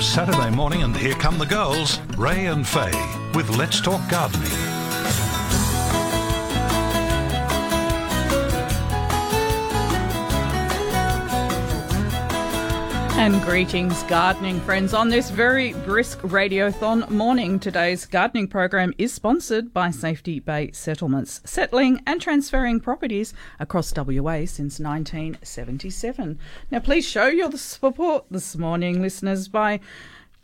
Saturday morning, and here come the girls, Ray and Faye, with Let's Talk Gardening. And greetings, gardening friends. On this very brisk radiothon morning, today's gardening program is sponsored by Safety Bay Settlements, settling and transferring properties across WA since 1977. Now, please show your support this morning, listeners, by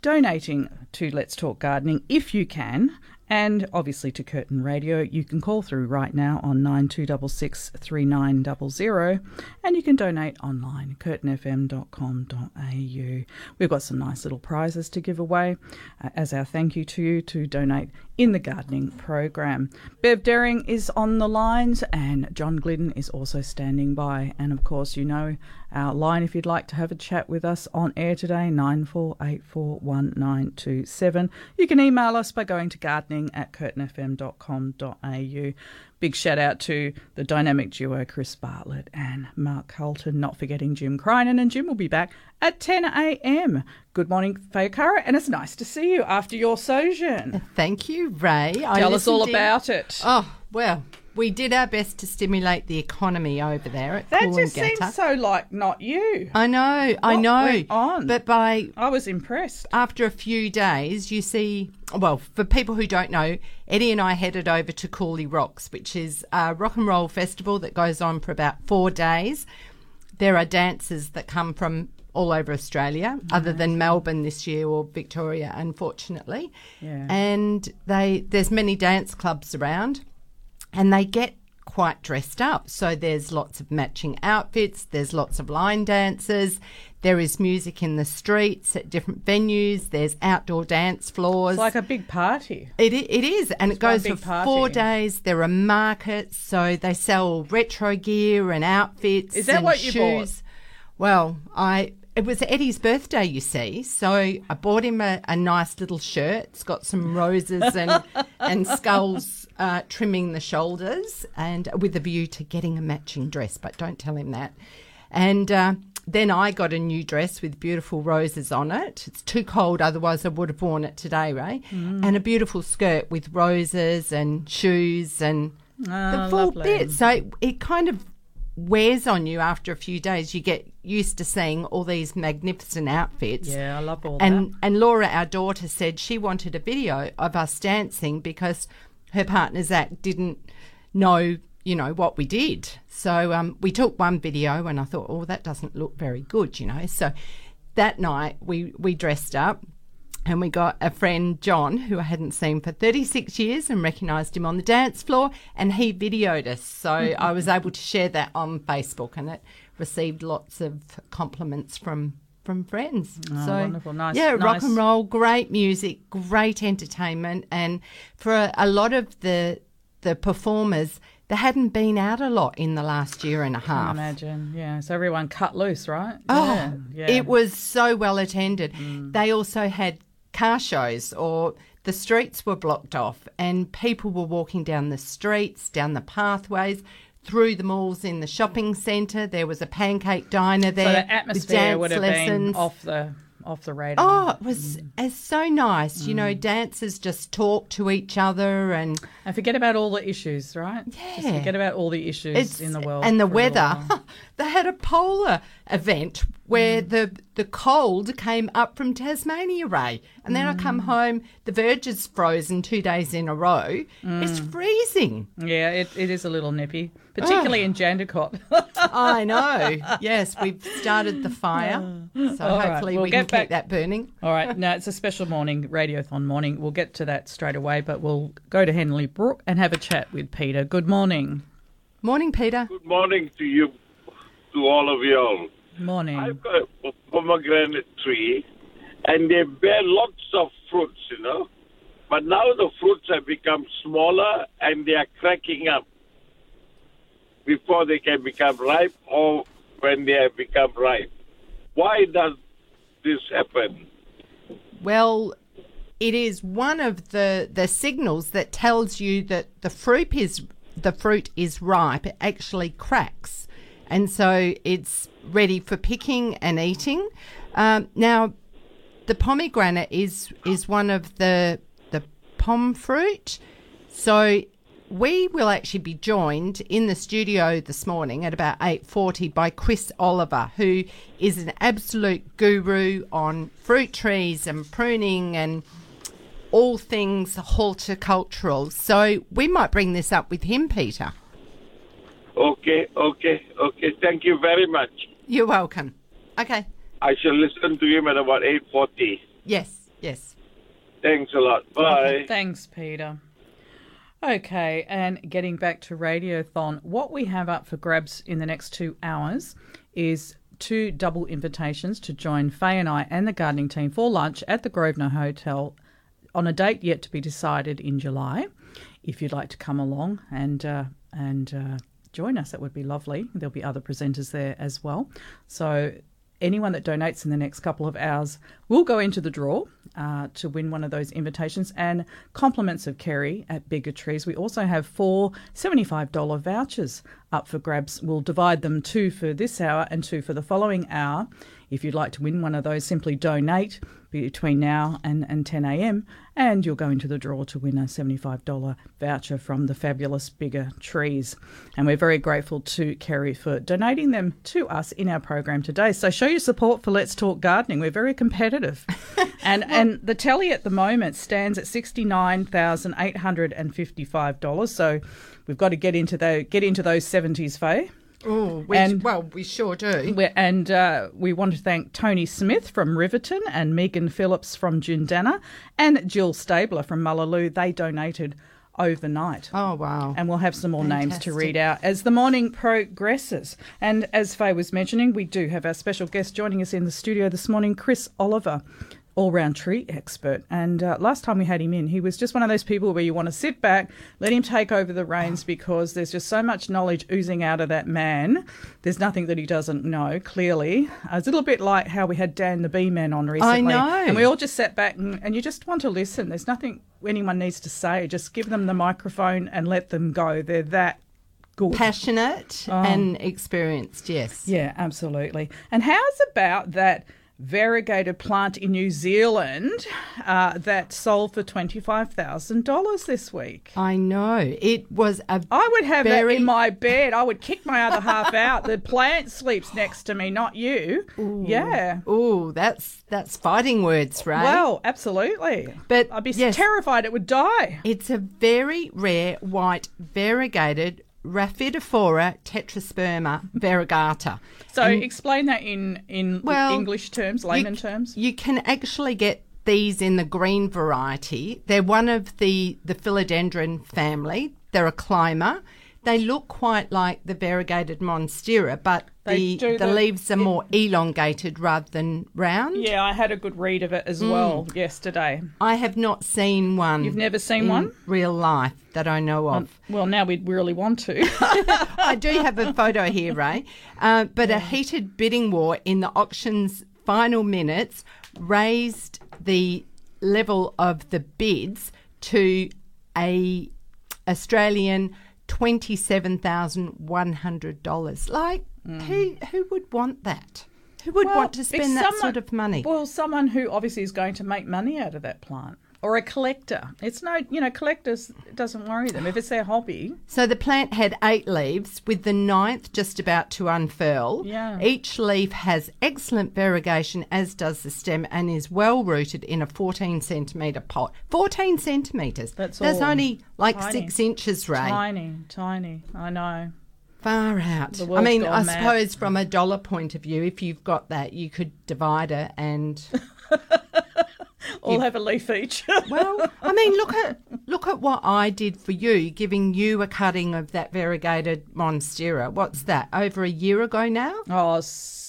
donating to Let's Talk Gardening if you can. And obviously to Curtin Radio, you can call through right now on 9266 3900 and you can donate online, curtinfm.com.au. We've got some nice little prizes to give away uh, as our thank you to you to donate in the gardening program. Bev Dering is on the lines and John Glidden is also standing by. And of course, you know our line if you'd like to have a chat with us on air today, 94841927. You can email us by going to gardening at curtinfm.com.au. Big shout out to the dynamic duo Chris Bartlett and Mark Hulton, not forgetting Jim Crinan. And Jim will be back at 10 a.m. Good morning, Faye Arcaro, and it's nice to see you after your sojourn. Thank you, Ray. I Tell us all about it. Oh, well, we did our best to stimulate the economy over there at that just seems so like not you. I know, I What know. went on? But by I was impressed. after a few days, you see, well, for people who don't know, Eddie and I headed over to Cooly Rocks, which is a rock and roll festival that goes on for about four days. There are dancers that come from all over Australia, other than Melbourne this year or Victoria, unfortunately. Yeah. And they there's many dance clubs around, and they get quite dressed up. So there's lots of matching outfits, there's lots of line dancers, there is music in the streets at different venues, there's outdoor dance floors. It's like a big party. It, it is, and it goes for party. four days. There are markets, so they sell retro gear and outfits. Is that and what you bought? Well, I it was Eddie's birthday, you see, so I bought him a, a nice little shirt. It's got some roses and and skulls uh, trimming the shoulders, and with a view to getting a matching dress. But don't tell him that. And uh, then I got a new dress with beautiful roses on it. It's too cold, otherwise I would have worn it today, Ray. Mm. And a beautiful skirt with roses and shoes and Ah, the full lovely. bit. So it, it kind of wears on you after a few days. You get used to seeing all these magnificent outfits. Yeah, I love all And that. and Laura, our daughter, said she wanted a video of us dancing because her partner Zach didn't know, you know, what we did. So um, we took one video, and I thought, oh, that doesn't look very good, you know. So that night we we dressed up. And we got a friend, John, who I hadn't seen for 36 years and recognised him on the dance floor, and he videoed us. So I was able to share that on Facebook, and it received lots of compliments from from friends. Oh, so wonderful. Nice- Yeah, rock and roll, great music, great entertainment, and for a, a lot of the the performers, they hadn't been out a lot in the last year and a half. imagine. Yeah. So everyone cut loose, right? Oh, yeah. yeah. Mm. it was so well attended. They also had car shows or the streets were blocked off and people were walking down the streets, down the pathways, through the malls in the shopping centre. There was a pancake diner there. So the atmosphere would have lessons. been off the off the radar. Oh, it was it's so nice. You know, dancers just talk to each other and And forget about all the issues, right? Just Yeah. forget about all the issues it's in the world. and the for a little weather. they had a polar event where Mm. the the cold came up from Tasmania, Ray, and then I come Mm. home. The verge is frozen two days in a row. It's Mm. freezing. Yeah, it, it is a little nippy, particularly in Jandakot. I know. yes, we've started the fire, so All right, hopefully we'll we can back- keep that burning. All right, now it's a special morning, Radiothon morning. We'll get to that straight away, but we'll go to Henley Brook and have a chat with Peter. Good morning. Morning, Peter. Good morning to you, to all of y'all. Morning. I've got a pomegranate tree, and they bear lots of fruits, you know. But now the fruits have become smaller and they are cracking up before they can become ripe or when they have become ripe. Why does this happen? Well, it is one of the the signals that tells you that the fruit is the fruit is ripe. It actually cracks, and so it's ready for picking and eating. Um, now, the pomegranate is is one of the the pom fruit. So we will actually be joined in the studio this morning at about 8.40 by chris oliver who is an absolute guru on fruit trees and pruning and all things horticultural so we might bring this up with him peter Okay, okay, okay. Thank you very much. you're welcome okay I shall listen to him at about 8.40. yes yes Thanks a lot. Bye. Thanks, Peter. Okay, and getting back to Radiothon, what we have up for grabs in the next two hours is two double invitations to join Faye and I and the gardening team for lunch at the Grosvenor Hotel on a date yet to be decided in July. If you'd like to come along and uh, and uh, join us, that would be lovely. There'll be other presenters there as well. So anyone that donates in the next couple of hours will go into the draw uh, to win one of those invitations and compliments of Kerry at Bigger Trees. We also have four $75 vouchers up for grabs. We'll divide them two for this hour and two for the following hour. If you'd like to win one of those, simply donate between now and, and 10 a.m. and you'll go into the draw to win a $75 voucher from the fabulous Bigger Trees. And we're very grateful to Kerry for donating them to us in our program today. So show your support for Let's Talk Gardening. We're very competitive. and and the tally at the moment stands at $69,855. So we've got to get into the get into those 70s, Faye. Oh we, And- well we sure do and uh, we want to thank Tony Smith from Riverton and Megan Phillips from Joondanna and Jill Stabler from Mullaloo. They donated overnight. oh wow And we'll have some more names to read out as the morning progresses. And as Faye was mentioning, we do have our special guest joining us in the studio this morning, Chris Oliver, all round tree expert. And uh, last time we had him in, he was just one of those people where you want to sit back, let him take over the reins because there's just so much knowledge oozing out of that man. There's nothing that he doesn't know, clearly. Uh, It's a little bit like how we had Dan the Bee Man on recently. know. And we all just sat back and, and you just want to listen. There's nothing anyone needs to say. Just give them the microphone and let them go. They're that good. passionate and experienced yes yeah, absolutely. And how's about that variegated plant in New Zealand uh, that sold for $25,000 this week? I know. It was a I would have Very- that in my bed. I would kick my other half out. The plant sleeps next to me, not you. Yeah. Oh, that's that's fighting words, Ray. Well, absolutely. But, I'd be yes. terrified it would die. it's a very rare white variegated Rhaphidophora tetrasperma variegata. So explain that in in Well, English terms, layman c- terms. You can actually get these in the green variety. They're one of the the philodendron family. They're a climber. They look quite like the variegated monstera, but They the the the- leaves are more elongated rather than round. Yeah, I had a good read of it as Mm. well yesterday. I have not seen one. You've never seen in one? real life that I know of. Well, now we really want to. I do have a photo here, Ray. Uh, but a heated bidding war in the auction's final minutes raised the level of the bids to a Australian twenty seven thousand one hundred dollars. Like mm. who who would want that? Who would Well, want to spend that someone- sort of money? Well, someone who obviously is going to make money out of that plant. Or a collector. It's no, you know, collectors it doesn't worry them if it's their hobby. So the plant had eight leaves, with the ninth just about to unfurl. Yeah. Each leaf has excellent variegation, as does the stem, and is well rooted in a 14 centimetre pot. 14 centimetres. That's That's only like Tiny. six inches, Ray. Tiny, tiny. I know. Far out. I mean, I mad. suppose from a dollar point of view, if you've got that, you could divide it and. All have a leaf each. Well, I mean, look at look at what I did for you, giving you a cutting of that variegated monstera. What's that? Over a year ago now, oh,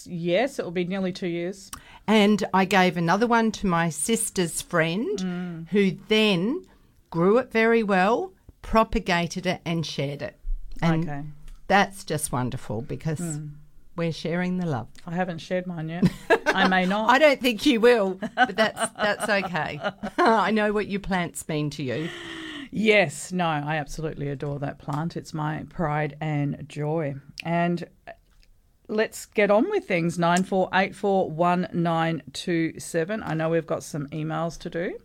yes, it will be nearly two years. And I gave another one to my sister's friend, mm. who then grew it very well, propagated it, and shared it. And Okay. that's just wonderful because mm. We're sharing the love. I haven't shared mine yet. I may not. I don't think you will, but that's that's okay. I know what your plants mean to you. Yes, no, I absolutely adore that plant. It's my pride and joy. And uh, let's get on with things. Nine four eight four one nine two seven. I know we've got some emails to do.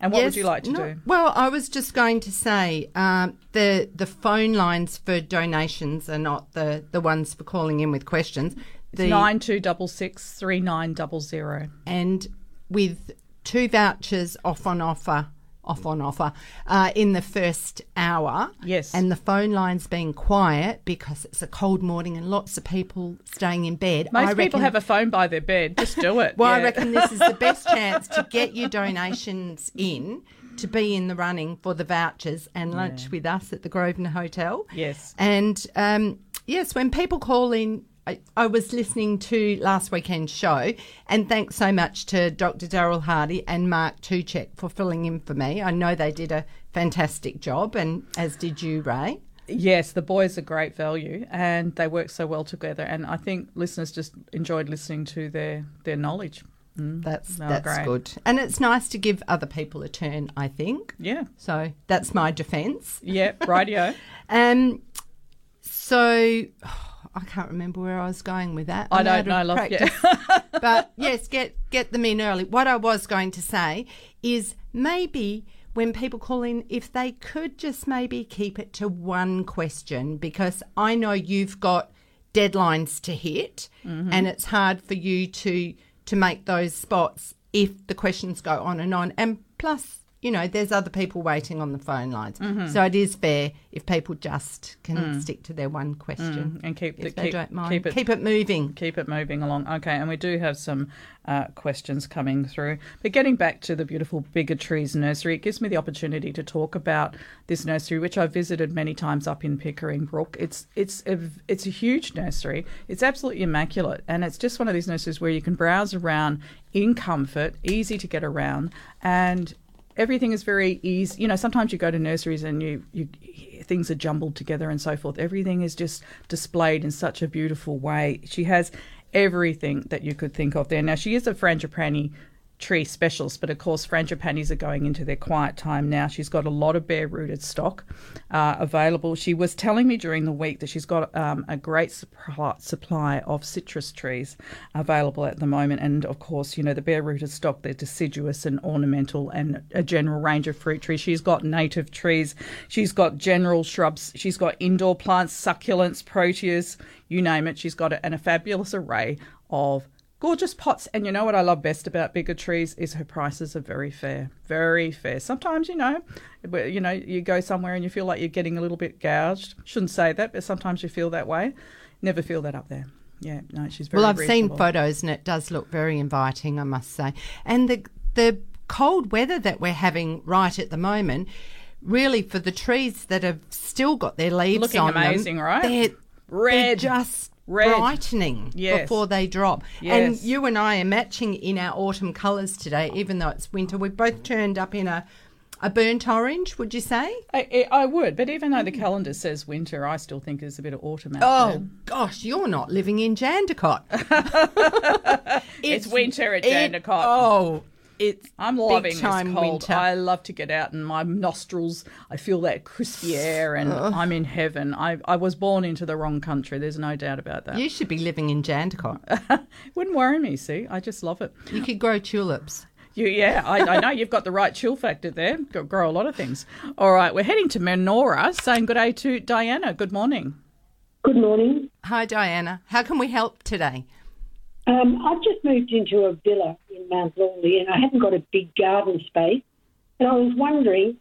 And what would Yes, you like to no- do? Well, I was just going to say um, the the phone lines for donations are not the, the ones for calling in with questions. The, Nine two double six three nine double zero. and with two vouchers off on offer, off on offer uh, in the first hour. Yes. and the phone lines being quiet because it's a cold morning and lots of people staying in bed. Most I people reckon- have a phone by their bed. Just do it. Well, I reckon this is the best chance to get your donations in to be in the running for the vouchers and lunch with us at the Grosvenor Hotel. Yes. And um, yes, when people call in, I, I was listening to last weekend's show, and thanks so much to Dr. Daryl Hardy and Mark Tuchek for filling in for me. I know they did a fantastic job, and as did you, Ray. Yes, the boys are great value and they work so well together. And I think listeners just enjoyed listening to their, their knowledge. Mm. That's that's great. good, and it's nice to give other people a turn. I think Yeah. so. That's my defence. Yeah, radio. Um, so I can't remember where I was going with that. I I'm don't know, love. Yeah. but yes, get get them in early. What I was going to say is maybe when people call in, if they could just maybe keep it to one question, because I know you've got deadlines to hit, Mm-hmm. and it's hard for you to to make those spots if the questions go on and on. And plus, you know, there's other people waiting on the phone lines, Mm-hmm. so it is fair if people just can stick to their one question Mm. and keep the keep, don't mind. keep it keep it moving. keep it moving along. Okay, and we do have some uh, questions coming through. But getting back to the beautiful Bigger Trees Nursery, it gives me the opportunity to talk about this nursery, which I've visited many times up in Pickering Brook. It's it's a, it's a huge nursery. It's absolutely immaculate, and it's just one of these nurseries where you can browse around in comfort, easy to get around, and everything is very easy. You know, sometimes you go to nurseries and you, you things are jumbled together and so forth. Everything is just displayed in such a beautiful way. She has everything that you could think of there. Now she is a frangipani tree specialist, but of course frangipanis are going into their quiet time now. She's got a lot of bare rooted stock uh, available. She was telling me during the week that she's got um, a great supply, of citrus trees available at the moment, and of course, you know the bare rooted stock. They're deciduous and ornamental, and a general range of fruit trees. She's got native trees. She's got general shrubs. She's got indoor plants, succulents, proteas, you name it. She's got it, and a fabulous array of gorgeous pots. And you know what I love best about bigger trees is her prices are very fair, very fair. Sometimes you know, you know, you go somewhere and you feel like you're getting a little bit gouged. Shouldn't say that, but sometimes you feel that way. Never feel that up there. Yeah, no, she's very. Well, I've seen photos and it does look very inviting, I must say. And the the cold weather that we're having right at the moment, really for the trees that have still got their leaves Looking on amazing, them, right? They're, Red. they're just Red. brightening Yes. before they drop. Yes. And you and I are matching in our autumn colours today, even though it's winter. We've both turned up in a a burnt orange, would you say? I, I would, but even though the calendar says winter, I still think there's a bit of autumn out Oh there. gosh, you're not living in Jandakot. It's winter at it- Jandakot. Oh, it's I'm big loving this cold. winter. I love to get out and my nostrils, I feel that crispy air and I'm in heaven. I, I was born into the wrong country. There's no doubt about that. You should be living in Jandakot. Wouldn't worry me, see? I just love it. You could grow tulips. You, yeah, I, I know you've got the right chill factor there. Go- Grow a lot of things. All right, we're heading to Menora, saying good day to Diana. Good morning. Good morning. Hi, Diana. How can we help today? Um, I've just moved into a villa in Mount Lawley and I haven't got a big garden space. And I was wondering,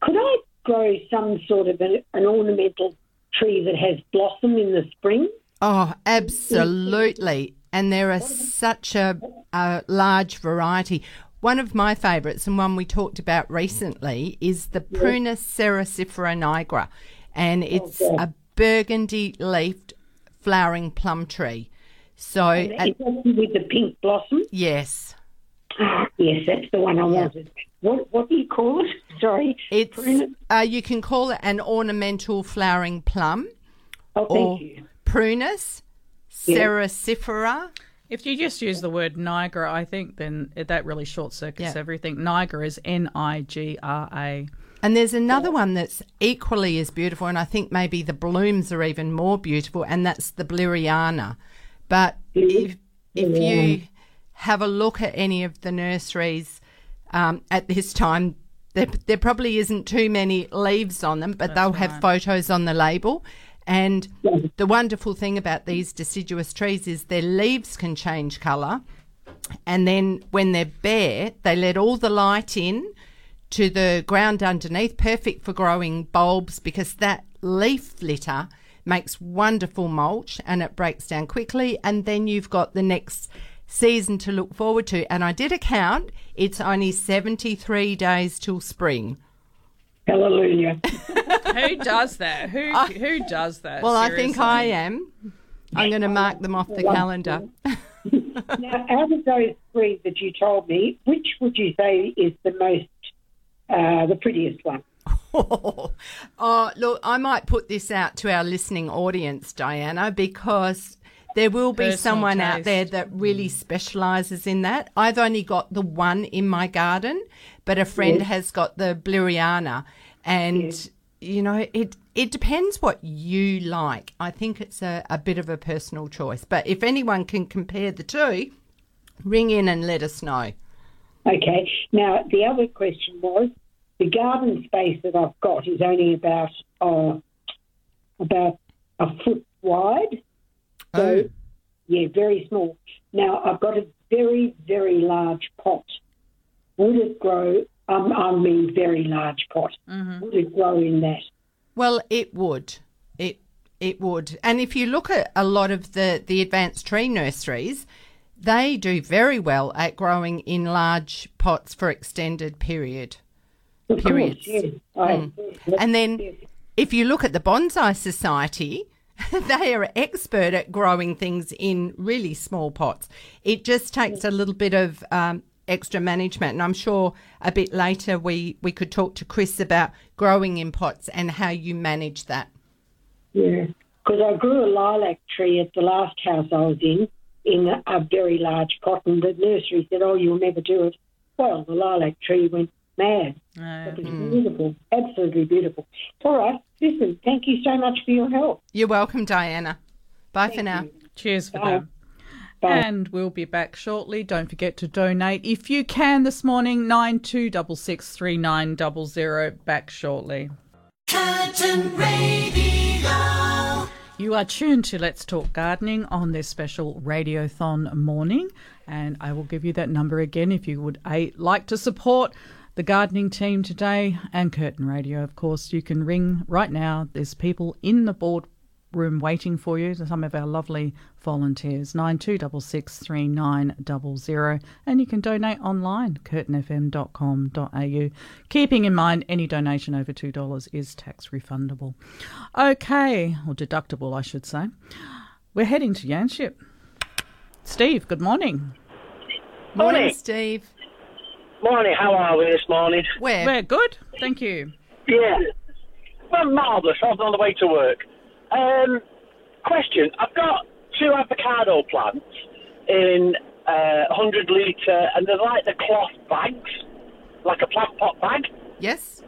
could I grow some sort of an, an ornamental tree that has blossom in the spring? Oh, absolutely. And there are such a, a large variety. One of my favourites, and one we talked about recently, is the Prunus cerasifera nigra. And it's a burgundy leafed flowering plum tree. So, Is and- with the pink blossom? yes, Yes, that's the one I wanted. What what do you call it? Sorry. it's uh, you can call it an ornamental flowering plum Oh, thank or you. prunus cerasifera. If you just use the word nigra, I think then that really short circuits Yeah. everything. nigra is N I G R A. And there's another one that's equally as beautiful, and I think maybe the blooms are even more beautiful, and that's the Blireana. But if if you have a look at any of the nurseries um, at this time, there, there probably isn't too many leaves on them, but they'll have photos on the label. And the wonderful thing about these deciduous trees is their leaves can change colour. And then when they're bare, they let all the light in to the ground underneath, perfect for growing bulbs because that leaf litter makes wonderful mulch and it breaks down quickly. And then you've got the next season to look forward to. And I did a count, it's only 73 days till spring. Hallelujah. Who does that? Who who does that? Well, I think I am. I'm going to mark them off the calendar. now, out of those three that you told me, which would you say is the most, uh, the prettiest one? oh, look, I might put this out to our listening audience, Diana, because there will be Personal someone out there that really mm. specialises in that. I've only got the one in my garden, but a friend has got the Blireana, and you know it. It depends what you like. I think it's a, a bit of a personal choice. But if anyone can compare the two, ring in and let us know. Okay. Now, the other question was the garden space that I've got is only about uh, about a foot wide. So, yeah, very small. Now, I've got a very, very large pot. Would it grow? Um, I mean, very large pot. Would it grow in that? Well, it would. It it would. And if you look at a lot of the the advanced tree nurseries, they do very well at growing in large pots for extended period. Periods. course, yes. I, And then if you look at the Bonsai Society, they are expert at growing things in really small pots. It just takes a little bit of um, extra management. And I'm sure a bit later we, we could talk to Chris about growing in pots and how you manage that. Yeah, because I grew a lilac tree at the last house I was in, in a, a very large pot, and the nursery said, "Oh, you'll never do it." Well, the lilac tree went mad. Uh, It was beautiful, absolutely beautiful. All right, listen, thank you so much for your help. You're welcome, Diana. Bye for now. cheers for Bye. that. Bye. And we'll be back shortly. Don't forget to donate if you can this morning. Nine two double six three nine double zero. Back shortly. Curtin Radio. You are tuned to Let's Talk Gardening on this special Radiothon morning, and I will give you that number again if you would a, like to support the gardening team today and Curtin Radio. Of course, you can ring right now. There's people in the board room waiting for you. Some of our lovely volunteers. Nine two double six three nine double zero, and you can donate online. curtinfm.com.au. Keeping in mind, any donation over two dollars is tax refundable. Okay, or deductible, I should say. We're heading to Yanchep. Steve, good morning. Morning, Morning. Steve. Morning, how are we this morning? Where? We're good, thank you. Yeah. Well, marvellous. I was on the way to work. Um, question. I've got two avocado plants in uh, 100 litre, and they're like the cloth bags, like a plant pot bag. Yes?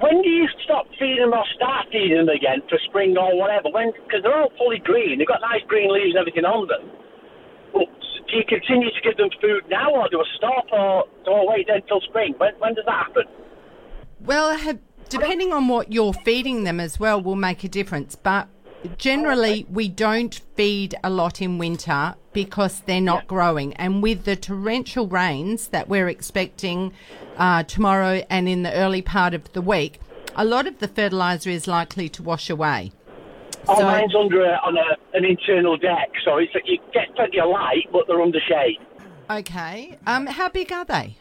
When do you stop feeding them or start feeding them again for spring or whatever? When Because they're all fully green. They've got nice green leaves and everything on them. But do you continue to give them food now, or do I stop, or do I wait until spring? When, when does that happen? Well, depending on what you're feeding them as well will make a difference. But generally, we don't feed a lot in winter because they're not growing. And with the torrential rains that we're expecting uh, tomorrow and in the early part of the week, a lot of the fertilizer is likely to wash away. Oh, So- mine's under a, on a, an internal deck, so it's you get plenty of light, but they're under shade. Okay. Um, how big are they?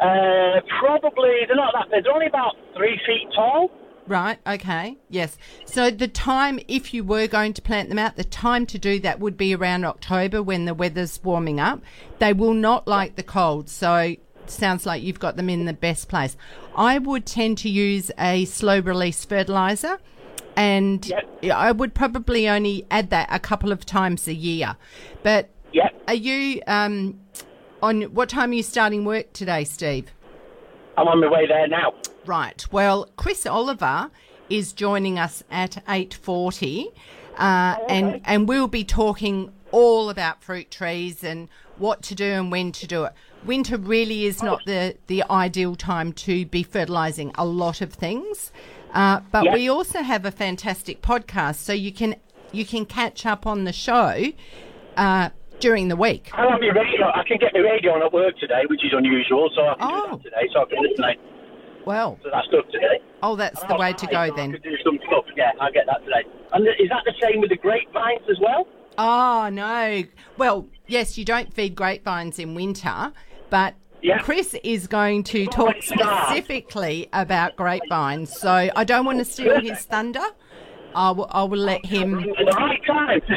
Uh, probably they're not that big. They're only about three feet tall. Right, okay, yes. So the time, if you were going to plant them out, the time to do that would be around October when the weather's warming up. They will not like the cold, so sounds like you've got them in the best place. I would tend to use a slow release fertilizer, and I would probably only add that a couple of times a year. But Yeah. are you um, on what time are you starting work today, Steve? I'm on my way there now. Right. Well, Chris Oliver is joining us at eight forty, uh, and and we'll be talking all about fruit trees and what to do and when to do it. Winter really is not the the ideal time to be fertilising a lot of things, uh, but Yeah. we also have a fantastic podcast, so you can you can catch up on the show uh, during the week. I have my radio. I can get my radio on at work today, which is unusual, so I can Oh. do that today. So I can listen. Well, So that's good today. oh, that's the way to go I then. could do some stuff. Yeah, I'll get that today. And is that the same with the grapevines as well? Oh no. Well, yes, you don't feed grapevines in winter, but Yeah. Chris is going to oh, talk specifically about grapevines. So I don't want to steal his thunder. I will, I will let him. At the right time.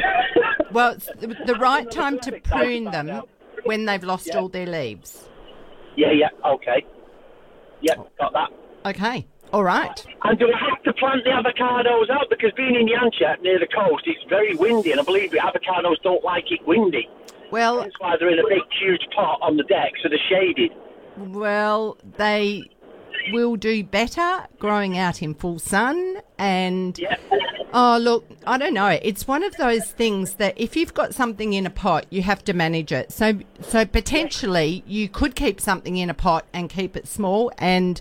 Well, it's the, right time to prune them when they've lost all their leaves. yeah, yeah, okay. Yeah, got that. Okay. All right. And do I have to plant the avocados out? Because being in Yanchep near the coast, it's very windy, and I believe the avocados don't like it windy. Well, That's why they're in a big, huge pot on the deck, so they're shaded. Well, they will do better growing out in full sun and Yeah. oh look i don't know it's one of those things that if you've got something in a pot you have to manage it so so potentially you could keep something in a pot and keep it small and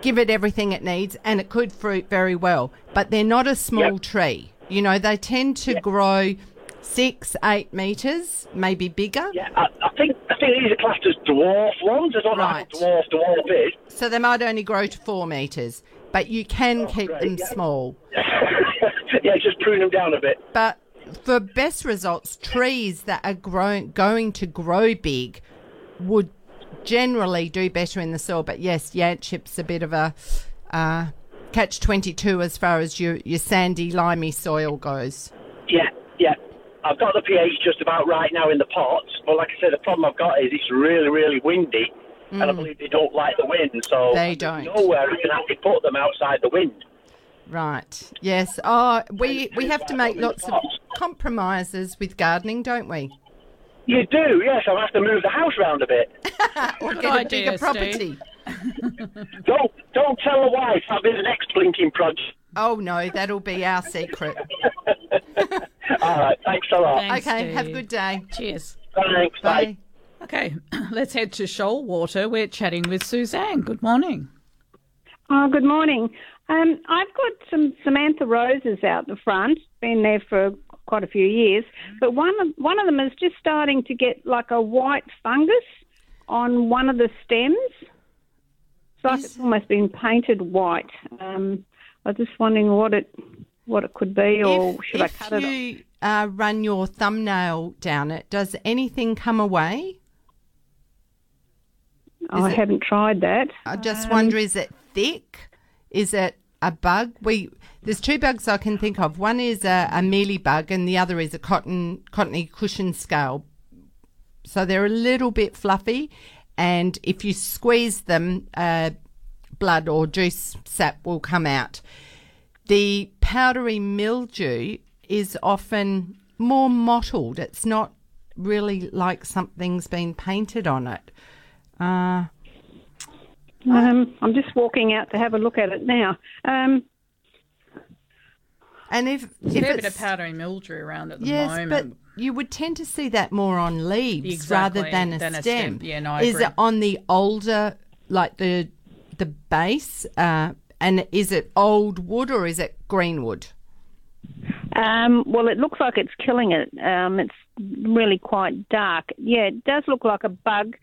give it everything it needs and it could fruit very well but they're not a small Yep. tree you know they tend to grow six eight meters maybe bigger Yeah, I, I think I think these are classed as dwarf ones. I don't Right. know how dwarf dwarf is. So they might only grow to four metres, but you can keep great, them yeah. small. yeah, just prune them down a bit. But for best results, trees that are growing, going to grow big would generally do better in the soil. But yes, Yanchep's a bit of a uh, catch 22 as far as your, your sandy, limey soil goes. Yeah, yeah. I've got the pH just about right now in the pots, but like I said, the problem I've got is it's really, really windy, and I believe they don't like the wind. So Mm. They don't. Nowhere you can actually put them outside the wind. Right. Yes. Oh, we, we have to make lots of compromises with gardening, don't we? You do, yes. I'll have to move the house around a bit. Or Good get a idea, bigger Steve. property. don't don't tell the wife that'll be the next blinking project. Oh no, that'll be our secret. All right, thanks a lot. Thanks, okay, have a good day. Cheers. Thanks, bye. Bye. Okay, let's head to Shoalwater. We're chatting with Suzanne. Good morning. Oh, good morning. Um, I've got some Samantha roses out the front. Been there for quite a few years, but one of one of them is just starting to get like a white fungus on one of the stems. It's like it's almost been painted white. Um, I was just wondering what it what it could be, or if should I if cut it? you uh, run your thumbnail down it, does anything come away? Oh, I it- haven't tried that. I just wonder, is it thick? Is it a bug? We there's two bugs I can think of. One is a, a mealy bug, and the other is a cotton cottony cushion scale. So they're a little bit fluffy, and if you squeeze them, uh, blood or juice sap will come out. The powdery mildew is often more mottled. It's not really like something's been painted on it. Uh, Um, I'm just walking out to have a look at it now. Um, and if, There's if a bit of powdery mildew around at the Yes, moment. but you would tend to see that more on leaves Exactly, rather than a, than a stem. stem. Yeah, no, I is agree. it on the older, like the the base, uh, and is it old wood or is it green wood? Um, well, it looks like it's killing it. Um, it's really quite dark. Yeah, it does look like a bug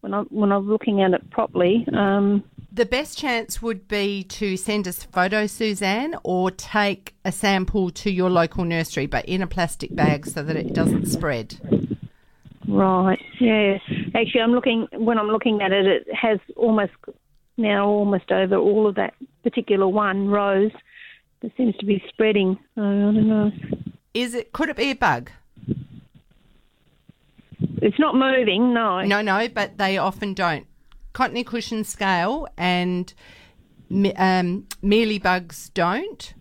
when I'm when I'm looking at it properly. Um, The best chance would be to send us a photo, Suzanne, or take a sample to your local nursery, but in a plastic bag so that it doesn't spread. right. Yeah. Actually, I'm looking when I'm looking at it. It has almost now almost over all of that particular one, rose, that seems to be spreading. So, I don't know. Is it? Could it be a bug? It's not moving, no. No, no, but they often don't. Cottony cushion scale and me- um, mealybugs don't.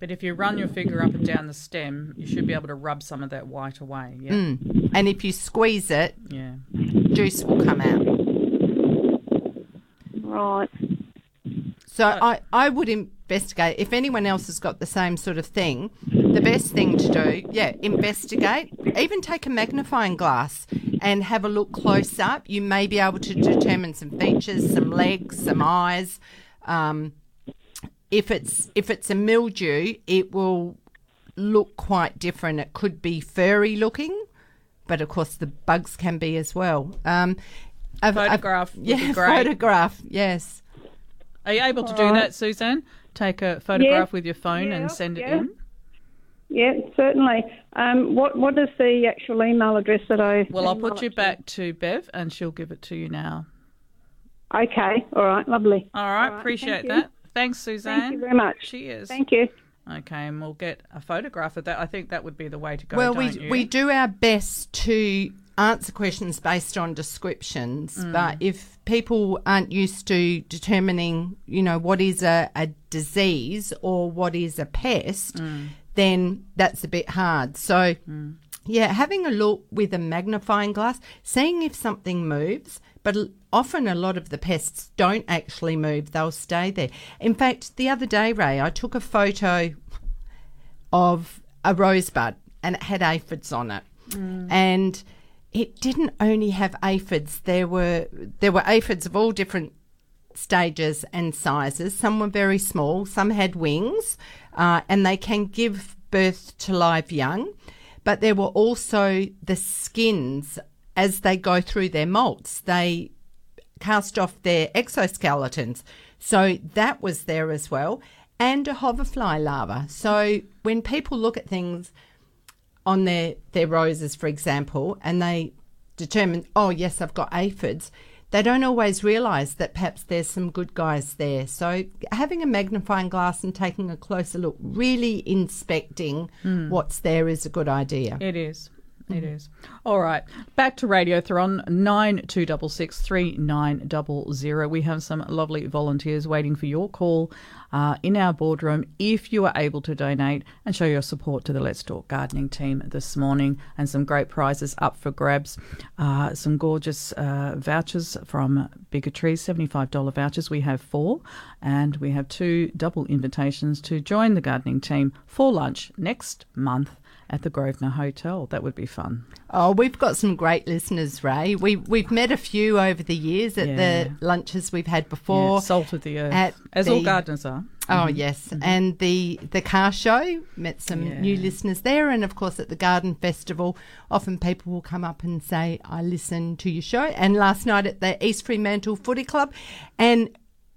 But if you run your finger up and down the stem, you should be able to rub some of that white away. Yeah. Mm. And if you squeeze it, Yeah. juice will come out. Right. So I, I would investigate. If anyone else has got the same sort of thing, the best thing to do, yeah, investigate. Even take a magnifying glass and have a look close up. You may be able to determine some features, some legs, some eyes. Um, if it's if it's a mildew, it will look quite different. It could be furry looking, but of course the bugs can be as well. Um, a- a- Photograph would be yeah, great. photograph. Yes. Are you able to do that, Suzanne? Take a photograph with your phone Yeah, and send it yeah. in? Yeah, certainly. Um, what what is the actual email address that I? Well, I'll put you to? back to Bev and she'll give it to you now. Okay. All right. Lovely. All right, right, appreciate thank you. that. Thanks, Suzanne. Thank you very much. Cheers. Thank you. Okay, and we'll get a photograph of that. I think that would be the way to go. well, don't we you? we do our best to answer questions based on descriptions, Mm. but if people aren't used to determining, you know, what is a, a disease or what is a pest, Mm. then that's a bit hard. So. Yeah, having a look with a magnifying glass, seeing if something moves, but often a lot of the pests don't actually move, they'll stay there. In fact, the other day, Ray, I took a photo of a rosebud and it had aphids on it. And it didn't only have aphids, there were there were aphids of all different stages and sizes. Some were very small, some had wings, uh, and they can give birth to live young. But there were also the skins as they go through their molts. They cast off their exoskeletons. So that was there as well. And a hoverfly larva. So when people look at things on their, their roses, for example, and they determine, oh, yes, I've got aphids, they don't always realise that perhaps there's some good guys there. So having a magnifying glass and taking a closer look, really inspecting hmm. what's there is a good idea. It is. It is. All right. Back to Radiothon nine two double six three nine double zero. We have some lovely volunteers waiting for your call uh, in our boardroom if you are able to donate and show your support to the Let's Talk Gardening team this morning and some great prizes up for grabs. Uh, some gorgeous uh, vouchers from Trees, $75 vouchers. We have four and we have two double invitations to join the gardening team for lunch next month at the Grosvenor Hotel. That would be fun. Oh, we've got some great listeners, Ray. We we've met a few over the years at Yeah. the lunches we've had before. Yeah, salt of the earth, at as all gardeners are. Oh mm-hmm. yes, mm-hmm. and the the car show met some Yeah. new listeners there, and of course at the garden festival, often people will come up and say, "I listen to your show." And last night at the East Fremantle Footy Club, and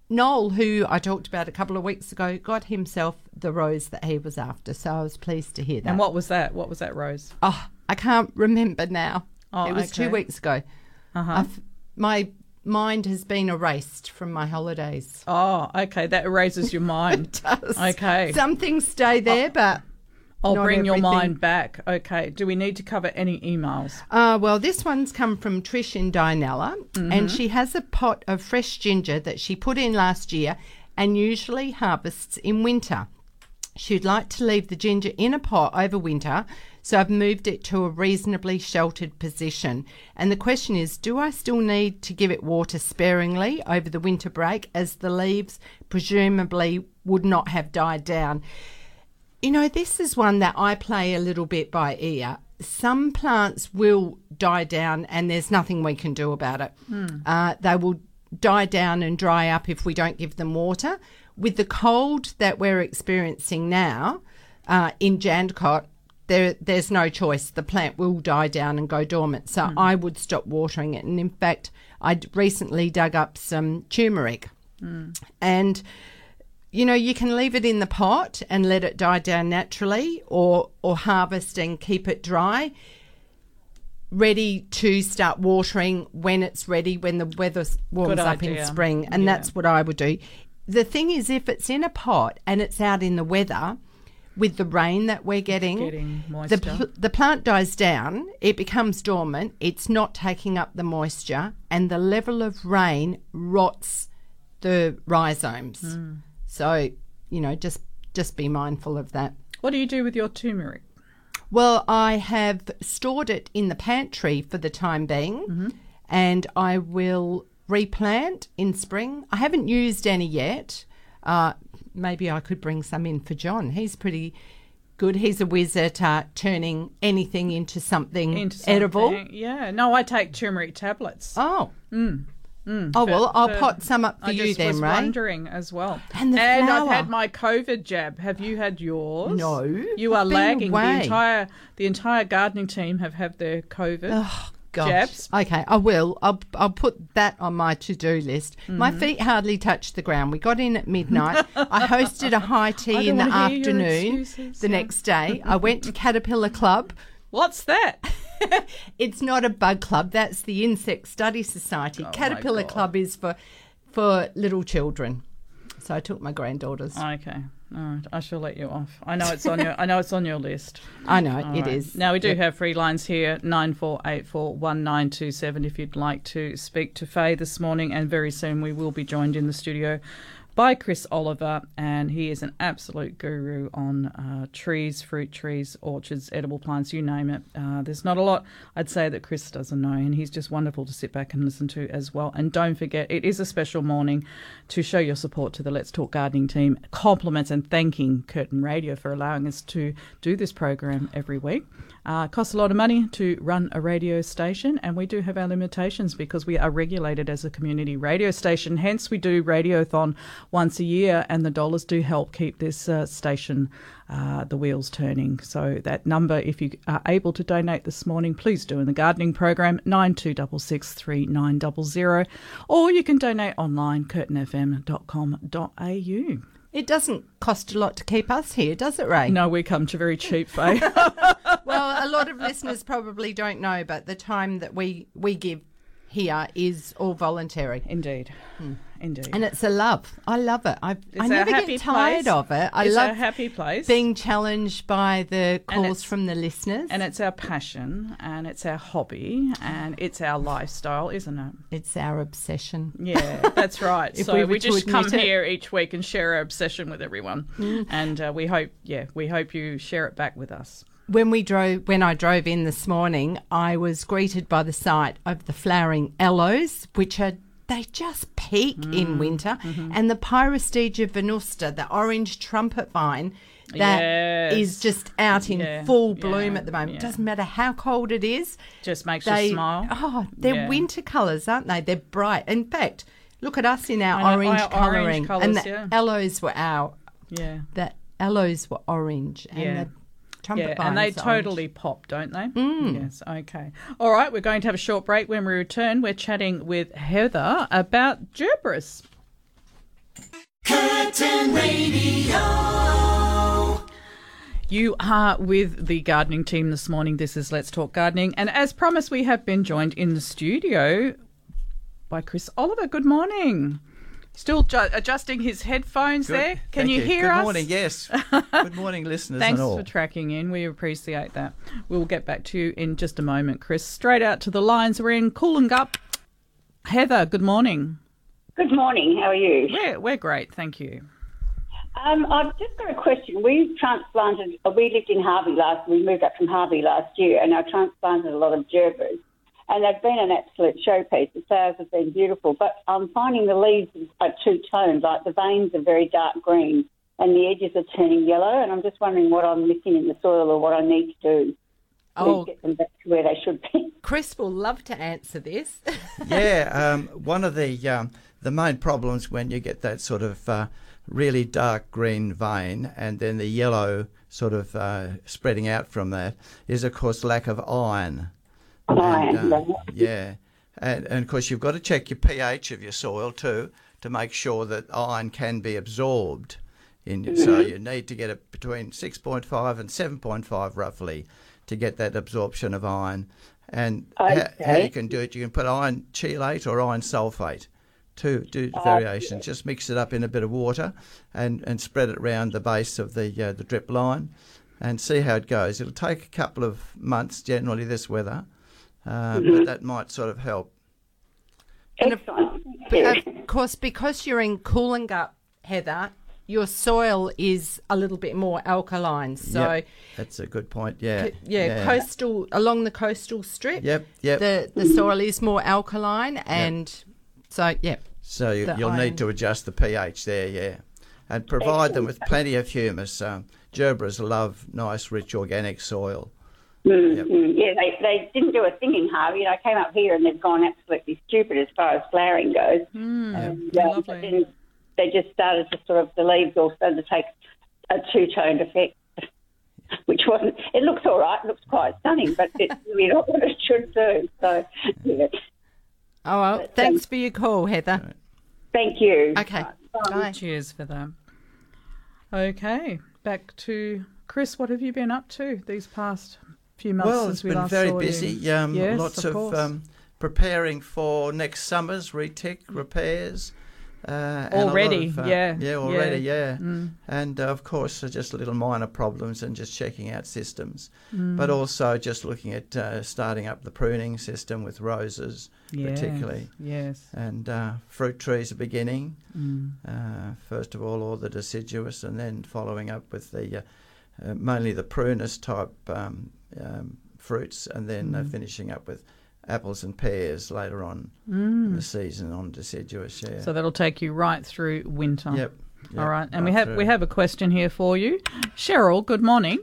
Noel, who I talked about a couple of weeks ago, got himself the rose that he was after. So I was pleased to hear that. And what was that? What was that, Rose? Oh, I can't remember now. Oh, it was two weeks ago. Uh-huh. I've, my mind has been erased from my holidays. Oh, okay. That erases your mind. it does. Okay. Some things stay there, but I'll not bring your mind back. Okay. Do we need to cover any emails? Uh, well, this one's come from Trish in Dianella, Mm-hmm. and she has a pot of fresh ginger that she put in last year and usually harvests in winter. She'd like to leave the ginger in a pot over winter, so I've moved it to a reasonably sheltered position. And the question is do I still need to give it water sparingly over the winter break as the leaves presumably would not have died down? You know, this is one that I play a little bit by ear. Some plants will die down, and there's nothing we can do about it. Uh, they will die down and dry up if we don't give them water. With the cold that we're experiencing now uh, in Jandakot, there, there's no choice. The plant will die down and go dormant. So I would stop watering it. And in fact, I recently dug up some turmeric and you know you can leave it in the pot and let it die down naturally or or harvest and keep it dry ready to start watering when it's ready when the weather warms Good up in spring and Yeah. that's what I would do the thing is, if it's in a pot and it's out in the weather, with the rain that we're getting, getting the pl- the plant dies down. It becomes dormant. It's not taking up the moisture, and the level of rain rots the rhizomes. Hmm. So you know, just just be mindful of that. What do you do with your turmeric? Well, I have stored it in the pantry for the time being, Mm-hmm. and I will replant in spring. I haven't used any yet. Uh, maybe I could bring some in for John. He's pretty good. He's a whiz at uh, turning anything into something Into edible. Yeah. No, I take turmeric tablets. Oh. Mm. Oh, well, I'll for- pot some up for I you just then, was Ray. wondering as well. And the and I've had my COVID jab. Have you had yours? No. You are lagging. The entire the entire gardening team have had their COVID Oh, gosh. jabs. Okay, I will. I'll, I'll put that on my to do list. My Mm-hmm. feet hardly touched the ground. We got in at midnight. I hosted a high tea in the wanna hear your afternoon. excuses, The yeah. next day, I went to Caterpillar Club. What's that? It's not a bug club, that's the Insect Study Society. Oh, Caterpillar Club is for, for little children. So I took my granddaughters. Okay. All right. I shall let you off. I know it's on your I know it's on your list. I know, All it right. is. Now we do Yep. have free lines here, nine four eight four one nine two seven if you'd like to speak to Faye this morning and very soon we will be joined in the studio by Chris Oliver and he is an absolute guru on uh, trees, fruit trees, orchards, edible plants, you name it. Uh, there's not a lot I'd say that Chris doesn't know and he's just wonderful to sit back and listen to as well. And don't forget, it is a special morning to show your support to the Let's Talk Gardening team. Compliments and thanking Curtin Radio for allowing us to do this program every week. Uh, costs a lot of money to run a radio station, and we do have our limitations because we are regulated as a community radio station. Hence, we do Radiothon once a year, and the dollars do help keep this uh, station, uh, the wheels turning. So, that number, if you are able to donate this morning, please do in the gardening program, 92663900, or you can donate online, curtinfm.com.au. It doesn't cost a lot to keep us here, does it, Ray? No, we come to very cheap, Faye. well, a lot of listeners probably don't know, but the time that we we give here is all voluntary, Indeed. Indeed. and it's a love. I love it. I It's I never get tired place. of it. I it's love a happy place. being challenged by the calls from the listeners, and it's our passion and it's our hobby and it's our lifestyle, isn't it? it's our obsession. Yeah, that's right. So we we, just come it. here each week and share our obsession with everyone, and uh, we hope, yeah, we hope you share it back with us. When we drove, when I drove in this morning, I was greeted by the sight of the flowering aloes, which are they just peak Mm, in winter, mm-hmm. and the Pyrostegia venusta, the orange trumpet vine, that is Yes. just out in Yeah, full bloom yeah, at the moment. yeah. Doesn't matter how cold it is. Just makes They you smile. oh, they're winter colours, aren't they? They're bright. In fact, look at us in our know, orange colouring, and the aloes were our Yeah, the aloes were orange, and Yeah. the trumpet yeah, and they vines totally pop, don't they? Mm. Yes. Okay. All right. We're going to have a short break. When we return, we're chatting with Heather about gerberas. Curtin Radio. You are with the gardening team this morning. This is Let's Talk Gardening. And as promised, we have been joined in the studio by Chris Oliver. Good morning. Still ju- adjusting his headphones Good. there. Can Thank you, hear Good us? Good morning, yes. Good morning, listeners Thanks and all. for tracking in. We appreciate that. We'll get back to you in just a moment, Chris. Straight out to the lines. We're in Cooloongup. Heather, good morning. Good morning. How are you? We're, we're great. Thank you. Um, I've just got a question. We transplanted. uh, We lived in Harvey last. We moved up from Harvey last year, and I transplanted a lot of gerbers, and they've been an absolute showpiece. The flowers have been beautiful, but I'm finding the leaves are two toned. Like the veins are very dark green, and the edges are turning yellow. And I'm just wondering what I'm missing in the soil or what I need to do to Oh. get them back to where they should be. Chris will love to answer this. yeah, um, one of the um, the main problems when you get that sort of uh, really dark green vein and then the yellow sort of uh, spreading out from that is, of course, lack of iron. Iron, And, uh, yeah, and, and of course you've got to check your pH of your soil too to make sure that iron can be absorbed. In, So you need to get it between 6.5 and 7.5 roughly to get that absorption of iron. And ha- how Okay. you can do it, you can put iron chelate or iron sulfate two, two Oh, variations. Just mix it up in a bit of water and, and spread it around the base of the uh, the drip line, and see how it goes. It'll take a couple of months generally this weather, uh, Mm-hmm. but that might sort of help. Excellent. But of course, because you're in Cooloongup, Heather, your soil is a little bit more alkaline. So, Yep, that's a good point. Yeah, c- yeah, coastal along the coastal strip. Yep, yep. The the soil is more alkaline, and so yeah. So you, you'll iron. need to adjust the pH there, yeah, and provide them with plenty of humus. Um, gerbers love nice, rich organic soil. Mm, Yep. mm. Yeah, they, they didn't do a thing in Harvey. You know, I came up here and they've gone absolutely stupid as far as flowering goes. and, but then they just started to sort of, the leaves all started to take a two-toned effect, which wasn't, it looks all right, it looks quite stunning, but it's really not what it should do. So, yeah. Oh well, But, thanks um, for your call, Heather. Thank you. Okay, bye. Cheers for that. Okay, back to Chris. What have you been up to these past few months well, since it's we been last very saw busy. you? Um, yes, lots of, of, um, preparing for next summer's retic repairs. Uh, Already, of, uh, yeah, yeah, already, yeah. yeah, Mm. and uh, of course, uh, just little minor problems and just checking out systems, Mm. but also just looking at uh, starting up the pruning system with roses, Yes, particularly. yes. and uh, fruit trees are beginning. Mm. Uh, first of all, all the deciduous, and then following up with the uh, uh, mainly the prunus type um, um, fruits, and then uh, Mhm. finishing up with apples and pears later on in the season on deciduous. Yeah. Mm. So that'll take you right through winter. Yep, yep, All right, and right we have through. we have a question here for you, Cheryl. Good morning.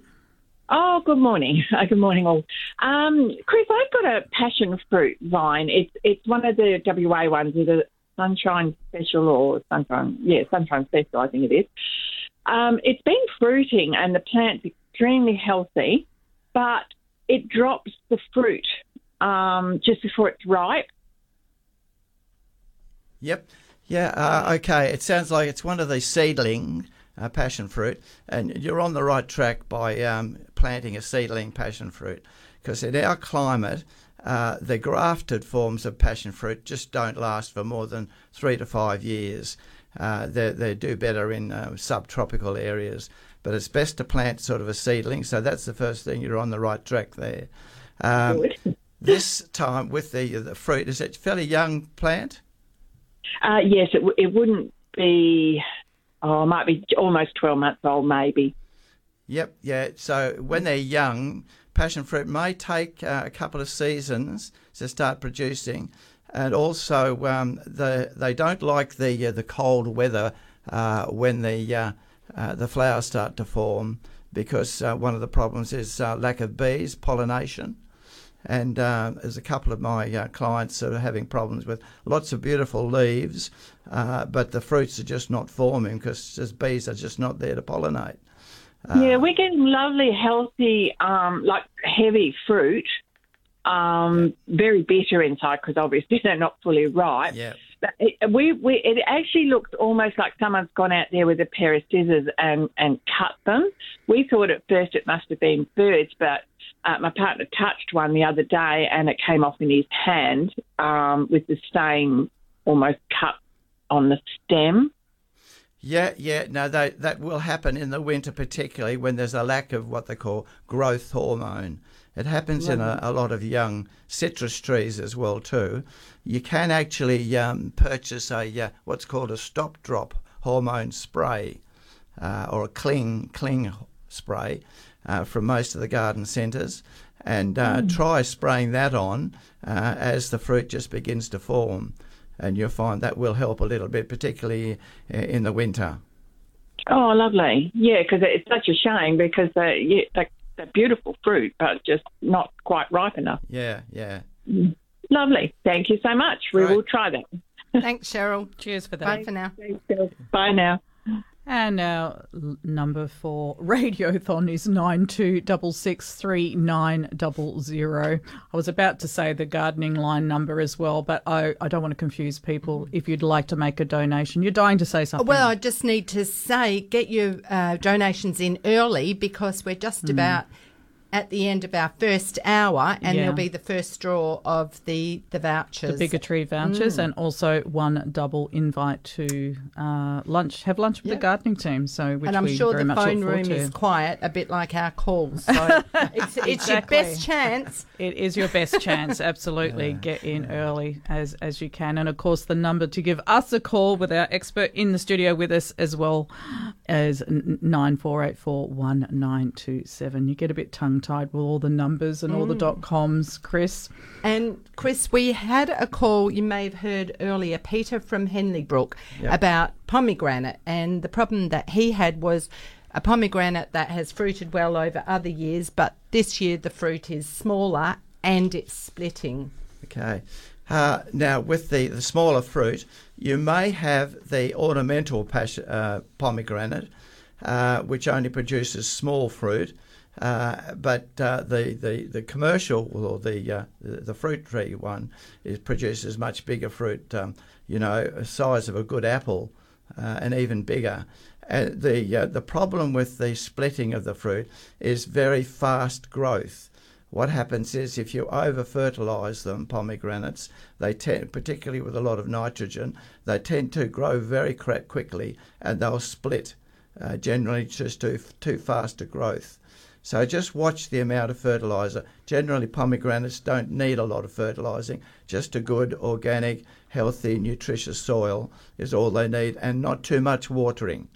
Oh, good morning. Uh, good morning, all. Um, Chris, I've got a passion fruit vine. It's it's one of the WA ones with a sunshine special or sunshine, yeah, sunshine special. I think it is. Um, it's been fruiting and the plant's extremely healthy, but it drops the fruit um, just before it's ripe. Yep. Yeah. Uh, okay. It sounds like it's one of these seedling uh, passion fruit, and you're on the right track by um, planting a seedling passion fruit, because in our climate, uh, the grafted forms of passion fruit just don't last for more than three to five years. Uh, they, they do better in uh, subtropical areas, but it's best to plant sort of a seedling. So that's the first thing. You're on the right track there. Um, this time with the the fruit, is it a fairly young plant? Uh, yes, it, w- it wouldn't be. Oh, it might be almost twelve months old, maybe. Yep, yeah. So when they're young, passion fruit may take uh, a couple of seasons to start producing, and also um, the, they don't like the uh, the cold weather uh, when the uh, the flowers start to form because uh, one of the problems is uh, lack of bees, pollination. And uh, there's a couple of my uh, clients that are having problems with lots of beautiful leaves, uh, but the fruits are just not forming because the bees are just not there to pollinate. Uh, yeah, we're getting lovely, healthy, um, like heavy fruit. Um, very bitter inside because obviously they're not fully ripe. Yeah. We, we, it actually looks almost like someone's gone out there with a pair of scissors and, and cut them. We thought at first it must have been birds, but uh, my partner touched one the other day and it came off in his hand um, with the stain almost cut on the stem. Yeah, yeah. No, that that will happen in the winter, particularly when there's a lack of what they call growth hormone. It happens in a, a lot of young citrus trees as well too. You can actually um, purchase a uh, what's called a stop drop hormone spray uh, or a cling cling spray uh, from most of the garden centres, and uh, try spraying that on uh, as the fruit just begins to form, and you'll find that will help a little bit, particularly uh, in the winter. Oh, lovely. Yeah, because it's such a shame because they, yeah, they, they're beautiful fruit, but just not quite ripe enough. Yeah, yeah. Lovely. Thank you so much. We Right. will try that. Thanks, Cheryl. Cheers for that. Bye for now. Bye now. And our number for Radiothon is nine two double six three nine double zero. I was about to say the gardening line number as well, but I, I don't want to confuse people. If you'd like to make a donation, you're dying to say something. Well, I just need to say, get your uh, donations in early because we're just Mm. About at the end of our first hour, and Yeah. there'll be the first draw of the the vouchers. The bigger tree vouchers, Mm. and also one double invite to uh, lunch. Have lunch with the gardening team. So, which and I'm we sure very the phone room to. is quiet, a bit like our calls. So it's, it's your best chance. It is your best chance, absolutely. Get in early as as you can, and of course the number to give us a call with our expert in the studio with us as well as nine four eight four one nine two seven. You get a bit tongue tied with all the numbers and all the Mm. dot coms, Chris. And Chris, we had a call you may have heard earlier, Peter from Henley Brook, Yep. about pomegranate, and the problem that he had was a pomegranate that has fruited well over other years, but this year the fruit is smaller and it's splitting. Okay. Uh, now, with the, the smaller fruit, you may have the ornamental pas- uh, pomegranate, uh, which only produces small fruit. Uh, but uh, the, the, the commercial or the, uh, the fruit tree one is produces much bigger fruit. Um, you know, size of a good apple, uh, and even bigger. Uh, the the problem with the splitting of the fruit is very fast growth. What happens is if you over fertilise them, pomegranates, they tend, particularly with a lot of nitrogen, they tend to grow very quickly and they'll split. Generally, just too too fast a growth. So just watch the amount of fertiliser. Generally, pomegranates don't need a lot of fertilising. Just a good, organic, healthy, nutritious soil is all they need, and not too much watering.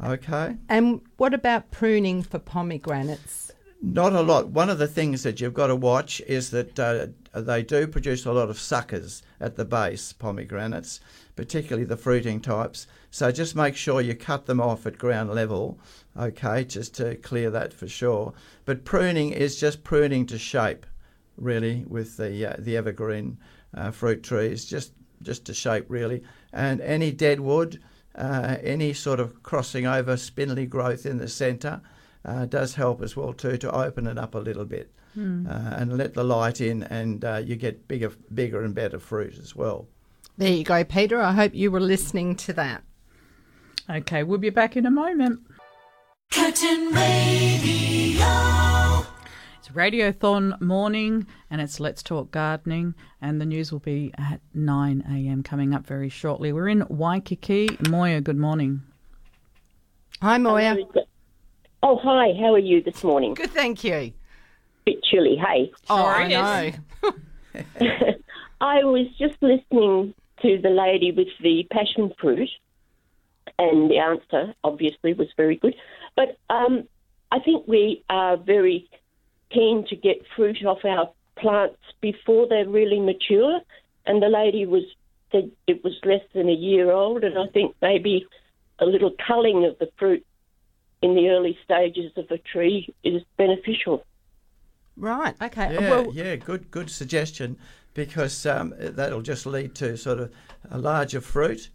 Okay. And what about pruning for pomegranates? Not a lot. One of the things that you've got to watch is that uh, they do produce a lot of suckers at the base, pomegranates, particularly the fruiting types. So just make sure you cut them off at ground level, okay, just to clear that for sure. But pruning is just pruning to shape, really, with the uh, the evergreen uh, fruit trees, just just to shape really. And any dead wood, uh, any sort of crossing over spindly growth in the centre uh, does help as well too to open it up a little bit uh, and let the light in, and uh, you get bigger, bigger and better fruit as well. There you go, Peter. I hope you were listening to that. Okay, we'll be back in a moment. Curtin Radio. It's Radiothon morning, and it's Let's Talk Gardening, and the news will be at 9 a.m. coming up very shortly. We're in Waikiki. Moya, good morning. Hi, Moya. Oh, hi. How are you this morning? Good, thank you. Bit chilly, hey? Oh, I know. I was just listening to the lady with the passion fruit, and the answer obviously was very good. But um, I think we are very keen to get fruit off our plants before they're really mature. And the lady was said it was less than a year old, and I think maybe a little culling of the fruit in the early stages of a tree is beneficial. Right. Okay. Yeah, well, yeah, good, good suggestion, because um, that'll just lead to sort of a larger fruit,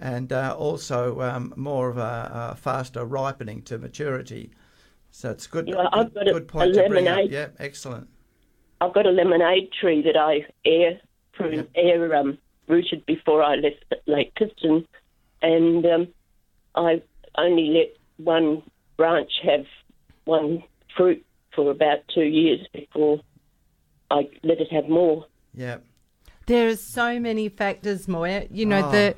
and uh, also um, more of a, a faster ripening to maturity. So it's good. Yeah, I've good, a- good point a to bring up. lemonade. Yeah, excellent. I've got a lemonade tree that I air prune, air um, rooted before I left Lake Clifton, and um, I only let one branch have one fruit for about two years before I let it have more. Yeah. There are so many factors, Moya. You know, Oh. the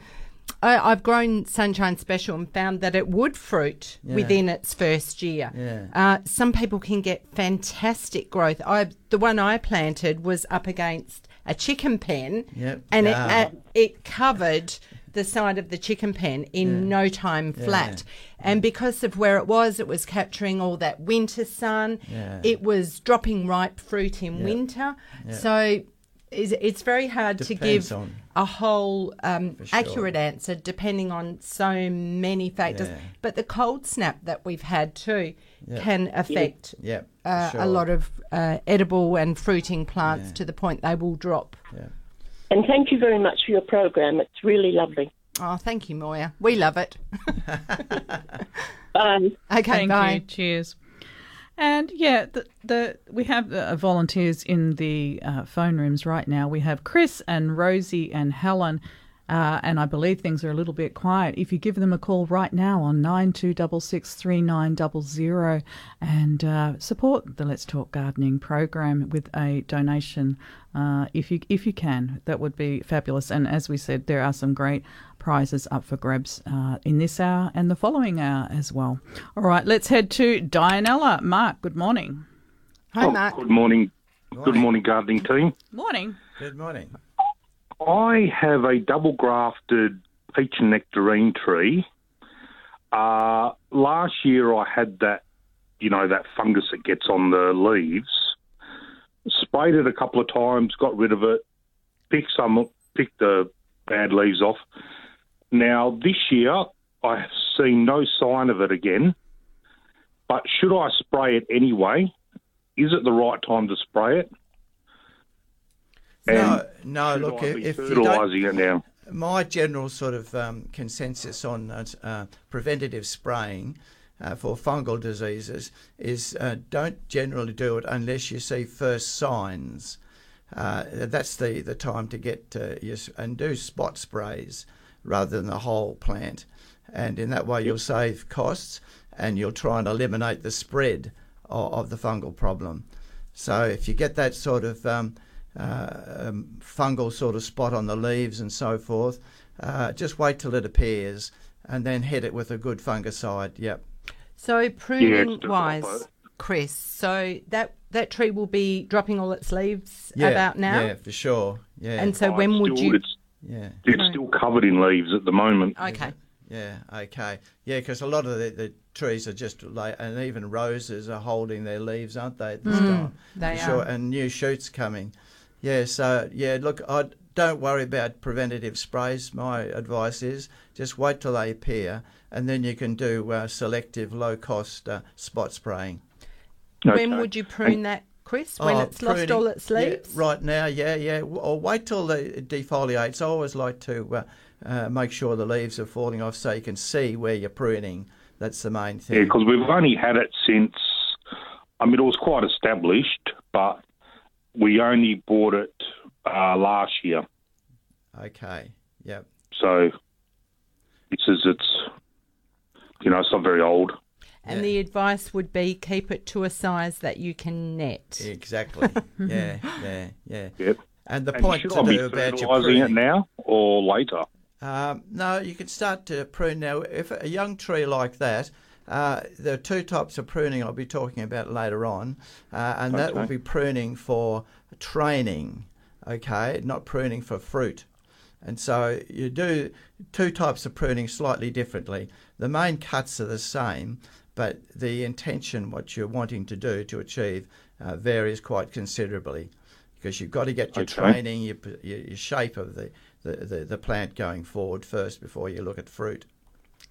I, I've grown Sunshine Special and found that it would fruit Yeah. within its first year. Yeah. Uh, some people can get fantastic growth. I the one I planted was up against a chicken pen, Yep. and Ah. it, uh, it covered the side of the chicken pen in Yeah. no time Yeah. flat. And because of where it was, it was capturing all that winter sun. Yeah. It was dropping ripe fruit in Yeah. winter. Yeah. So it's, it's very hard to give on- a whole um, sure. accurate answer depending on so many factors. Yeah. But the cold snap that we've had too Yeah. can affect Yeah, for uh, sure. a lot of uh, edible and fruiting plants to the point they will drop. Yeah. And thank you very much for your program. It's really lovely. Oh, thank you, Moya. We love it. Bye. Okay, Thank bye. you. Cheers. And yeah, the, the we have uh, volunteers in the uh, phone rooms right now. We have Chris and Rosie and Helen. Uh, and I believe things are a little bit quiet. If you give them a call right now on nine two double six three nine double zero and uh, support the Let's Talk Gardening program with a donation, uh, if you if you can, that would be fabulous. And as we said, there are some great prizes up for grabs uh, in this hour and the following hour as well. All right, let's head to Dianella. Mark, good morning. Hi, Oh, Mark. Good morning. Good morning, gardening team. Morning. Good morning. I have a double grafted peach and nectarine tree. Uh, last year I had that, you know, that fungus that gets on the leaves. Sprayed it a couple of times, got rid of it, picked some, picked the bad leaves off. Now this year I have seen no sign of it again. But should I spray it anyway? Is it the right time to spray it? No, no. Look, I if, be if you don't, fertilising it now? my general sort of um, consensus on uh, uh, preventative spraying uh, for fungal diseases is uh, don't generally do it unless you see first signs. Uh, that's the, the time to get uh, your, and do spot sprays rather than the whole plant. And in that way, you'll save costs and you'll try and eliminate the spread of, of the fungal problem. So if you get that sort of um, uh, um, fungal sort of spot on the leaves and so forth, uh, just wait till it appears and then hit it with a good fungicide. Yep. So pruning it's wise. Chris, so that that tree will be dropping all its leaves Yeah, about now. Yeah, for sure. Yeah. And so when would you? It's, Yeah. it's still covered in leaves at the moment. Okay. Yeah, okay. Yeah, because a lot of the, the trees are just, like, and even roses are holding their leaves, aren't they, at this Mm, time? they sure, are. And new shoots coming. Yeah, so, yeah, look, I don't worry about preventative sprays. My advice is just wait till they appear, and then you can do uh, selective, low cost uh, spot spraying. When would you prune that, Chris? When Oh, it's lost all its yeah, leaves? right now, yeah, yeah. Or wait till it defoliates. I always like to uh, uh, make sure the leaves are falling off so you can see where you're pruning. That's the main thing. Yeah, because we've only had it since. I mean, it was quite established, but we only bought it uh, last year. Okay. Yep. So it says it's, you know, it's not very old. And the advice would be keep it to a size that you can net. Exactly. yeah, yeah, yeah. Yep. And the And point to I be do about your fertilising it pruning. now or later? Um, no, you can start to prune now. If a young tree like that, uh, there are two types of pruning I'll be talking about later on, uh, and that will be pruning for training, okay, not pruning for fruit. And so you do two types of pruning slightly differently. The main cuts are the same, but the intention, what you're wanting to do to achieve, uh, varies quite considerably because you've got to get your Okay. training, your, your, your shape of the, the, the, the plant going forward first before you look at fruit.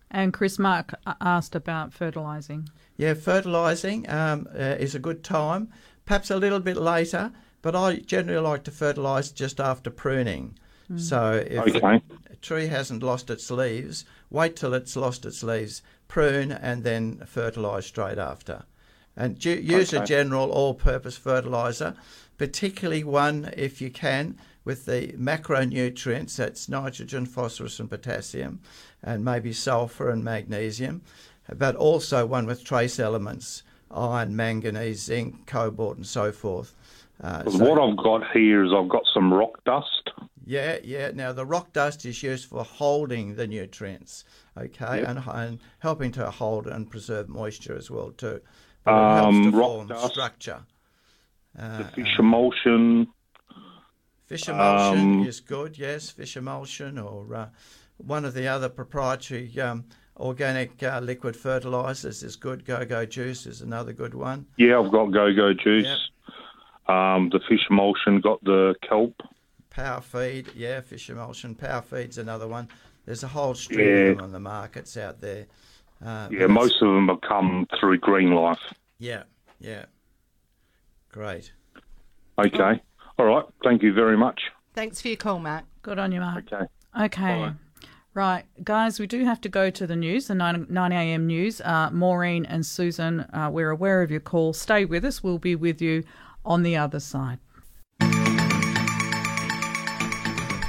And Chris Mark asked about fertilising. Yeah, fertilising um, uh, is a good time, perhaps a little bit later, but I generally like to fertilise just after pruning. Mm. So if Okay. a tree hasn't lost its leaves, wait till it's lost its leaves, prune, and then fertilise straight after. And use a general all-purpose fertiliser, particularly one if you can with the macronutrients. That's nitrogen, phosphorus, and potassium, and maybe sulfur and magnesium, but also one with trace elements: iron, manganese, zinc, cobalt, and so forth. Uh, so- what I've got here is I've got some rock dust. yeah, yeah. Now the rock dust is used for holding the nutrients, okay, Yep. and, and helping to hold and preserve moisture as well too. But it helps Um, to rock form dust, structure. Uh, the fish emulsion. Fish emulsion Um, is good, yes. Fish emulsion or uh, one of the other proprietary um, organic uh, liquid fertilizers is good. Go Go Juice is another good one. Yeah, I've got Go Go Juice. Um, the fish emulsion got the kelp. Power Feed, yeah, fish emulsion. Power Feed's another one. There's a whole stream Yeah. of them on the markets out there. Uh, Yeah, most of them have come through Green Life. Yeah, yeah. Great. Okay. All right. Thank you very much. Thanks for your call, Matt. Good on you, Mark. Okay. Okay. Right, guys, we do have to go to the news, the 9, 9 a.m. news. Uh, Maureen and Susan, uh, we're aware of your call. Stay with us. We'll be with you on the other side.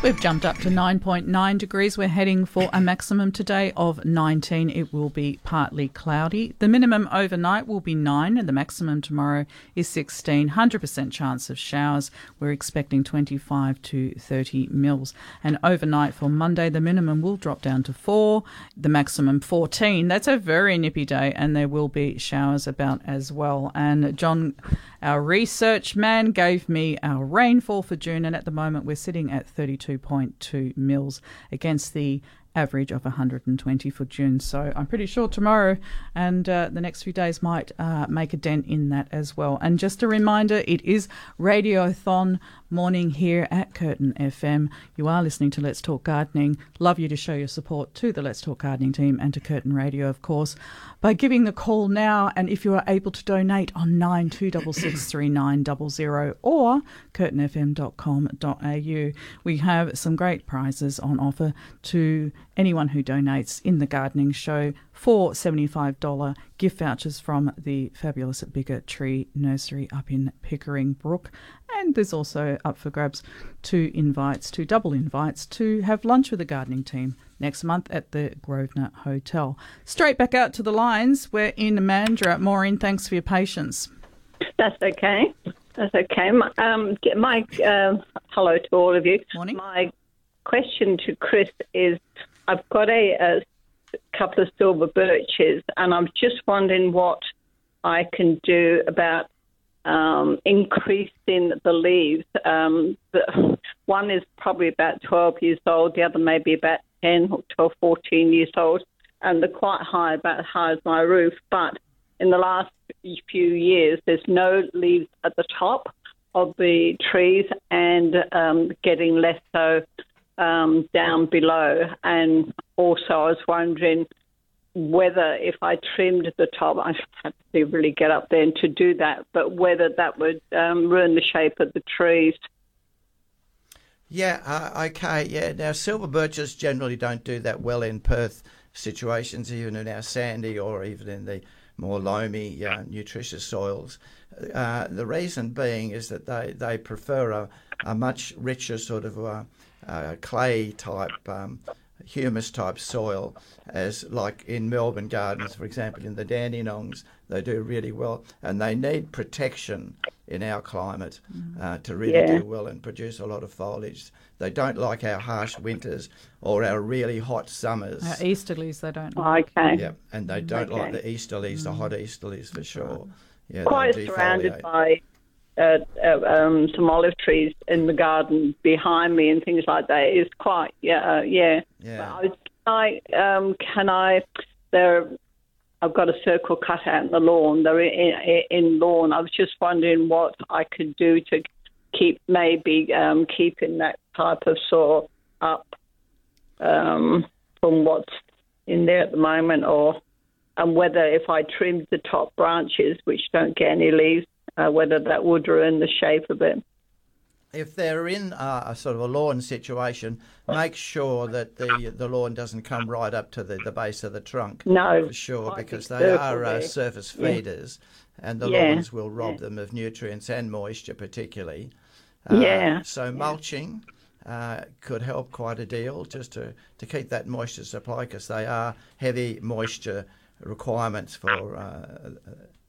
We've jumped up to 9.9 degrees. We're heading for a maximum today of 19. It will be partly cloudy. The minimum overnight will be 9 and the maximum tomorrow is 16. 100% chance of showers. We're expecting 25 to 30 mils. And overnight for Monday, the minimum will drop down to 4, the maximum 14. That's a very nippy day and there will be showers about as well. And John our research man gave me our rainfall for June, and at the moment we're sitting at 32.2 mils against the average of 120 for June. So I'm pretty sure tomorrow and uh, the next few days might uh, make a dent in that as well. And just a reminder, it is Radiothon morning here at Curtin FM. You are listening to Let's Talk Gardening. Love you to show your support to the Let's Talk Gardening team and to Curtin Radio, of course, by giving the call now. And if you are able to donate on 92663900 or curtinfm.com.au, we have some great prizes on offer to anyone who donates in the gardening show for $75 gift vouchers from the fabulous Bigger Tree Nursery up in Pickering Brook. And there's also up for grabs two invites, two double invites to have lunch with the gardening team next month at the Grosvenor Hotel. Straight back out to the lines. We're in Mandurah. Maureen, thanks for your patience. That's okay. That's okay. My, um, my uh, hello to all of you. Morning. My question to Chris is: I've got a, a couple of silver birches, and I'm just wondering what I can do about um, increasing the leaves. Um, the, one is probably about 12 years old, the other may be about 10 or 12, 14 years old, and they're quite high, about as high as my roof. But in the last few years, there's no leaves at the top of the trees and um, getting less so um, down below. And also, I was wondering whether if I trimmed the top, I have to really get up there and to do that, but whether that would um, ruin the shape of the trees. Yeah, uh, okay, yeah. Now, silver birches generally don't do that well in Perth situations, even in our sandy or even in the more loamy, uh, nutritious soils. Uh, the reason being is that they, they prefer a, a much richer sort of uh, clay type um, humus type soil, as like in Melbourne gardens, for example, in the Dandenongs, they do really well, and they need protection in our climate uh, to really Yeah. do well and produce a lot of foliage. They don't like our harsh winters or our really hot summers. Our easterlies, they don't like. Okay. Yeah, and they don't like the easterlies, the hot easterlies for sure. Yeah, Quite surrounded by uh, uh, um, some olive trees in the garden behind me and things like that. It's quite, yeah, uh, yeah. Yeah. But I, I um, can I? There, I've got a circle cut out in the lawn. They're in, in, in lawn. I was just wondering what I could do to keep maybe um, keeping that type of soil up um, from what's in there at the moment, or and whether if I trimmed the top branches, which don't get any leaves, uh, whether that would ruin the shape of it. If they're in uh, a sort of a lawn situation, make sure that the the lawn doesn't come right up to the, the base of the trunk. No, for sure, because they are uh, surface Yeah. feeders, and the Yeah, lawns will rob yeah. them of nutrients and moisture, particularly. Uh, Yeah, So mulching uh, could help quite a deal, just to to keep that moisture supply, because they are heavy moisture requirements for. Uh,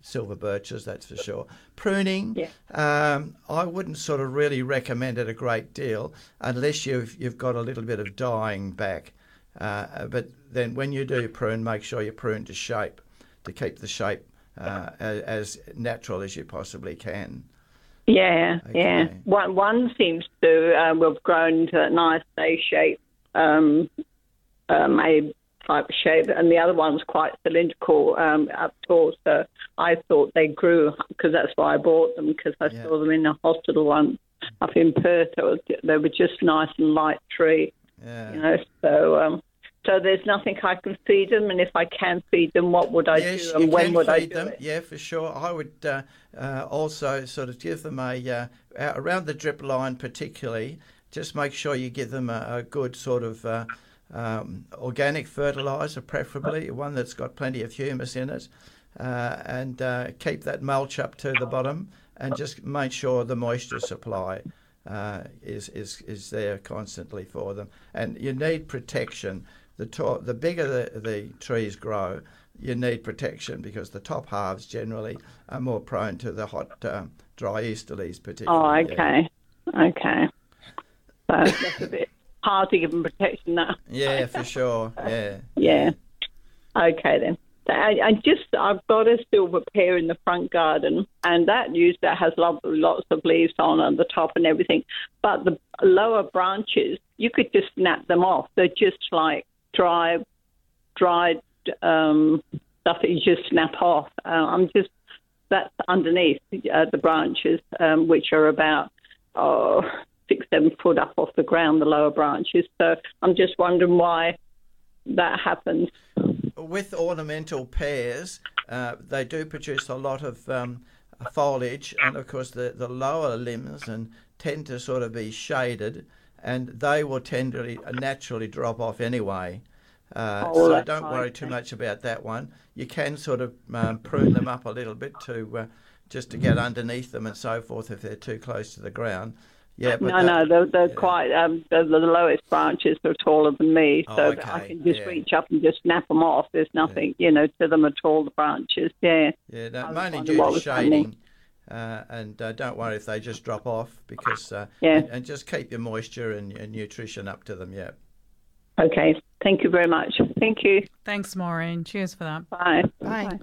silver birches, that's for sure. Pruning, um, I wouldn't sort of really recommend it a great deal unless you've you've got a little bit of dying back. Uh, but then when you do prune, make sure you prune to shape to keep the shape uh, as, as natural as you possibly can. Yeah, yeah. One one seems to um, have grown into a nice A shape, um, um, a type shape, and the other one's quite cylindrical um, up tall. So I thought they grew because that's why I bought them because I saw them in a hospital one up in Perth. It was, they were just nice and light tree, Yeah. you know. So um, so there's nothing I can feed them, and if I can feed them, what would I yes, do, and when would I feed do them. it? Yeah, for sure. I would uh, uh, also sort of give them a uh, around the drip line, particularly. Just make sure you give them a, a good sort of uh, um, organic fertilizer, preferably one that's got plenty of humus in it, uh, and uh, keep that mulch up to the bottom, and just make sure the moisture supply uh, is, is, is there constantly for them. And you need protection. The, to- the bigger the, the trees grow, you need protection because the top halves generally are more prone to the hot, um, dry easterlies, Oh, particularly. yeah. okay. Okay. So that's a bit hard to give them protection now. Yeah, for sure. Yeah. Yeah. Okay then. I, I just I've got a silver pear in the front garden, and that used that has lots, lots of leaves on at the top and everything. But the lower branches, you could just snap them off. They're just like dry, dried um, stuff that you just snap off. Uh, I'm just that's underneath uh, the branches, um, which are about oh, six, seven foot up off the ground. The lower branches. So I'm just wondering why that happens. with ornamental pears, uh, they do produce a lot of um, foliage, and of course the, the lower limbs and tend to sort of be shaded, and they will tend to naturally drop off anyway. Uh, Oh, so don't worry too much about that one. You can sort of um, prune them up a little bit to uh, just to get underneath them and so forth if they're too close to the ground. Yeah, but no, that- no, they're, they're quite. Um, the, the lowest branches are taller than me, Oh, so that I can just yeah. reach up and just snap them off. There's nothing, you know, to them at all. The branches, yeah. Yeah, no, I was mainly wondering due to shading. Uh, and uh, don't worry if they just drop off because uh, Yeah. and, and just keep your moisture and, and nutrition up to them. Yeah. Okay, thank you very much. Thank you. Thanks, Maureen. Cheers for that. Bye. Bye.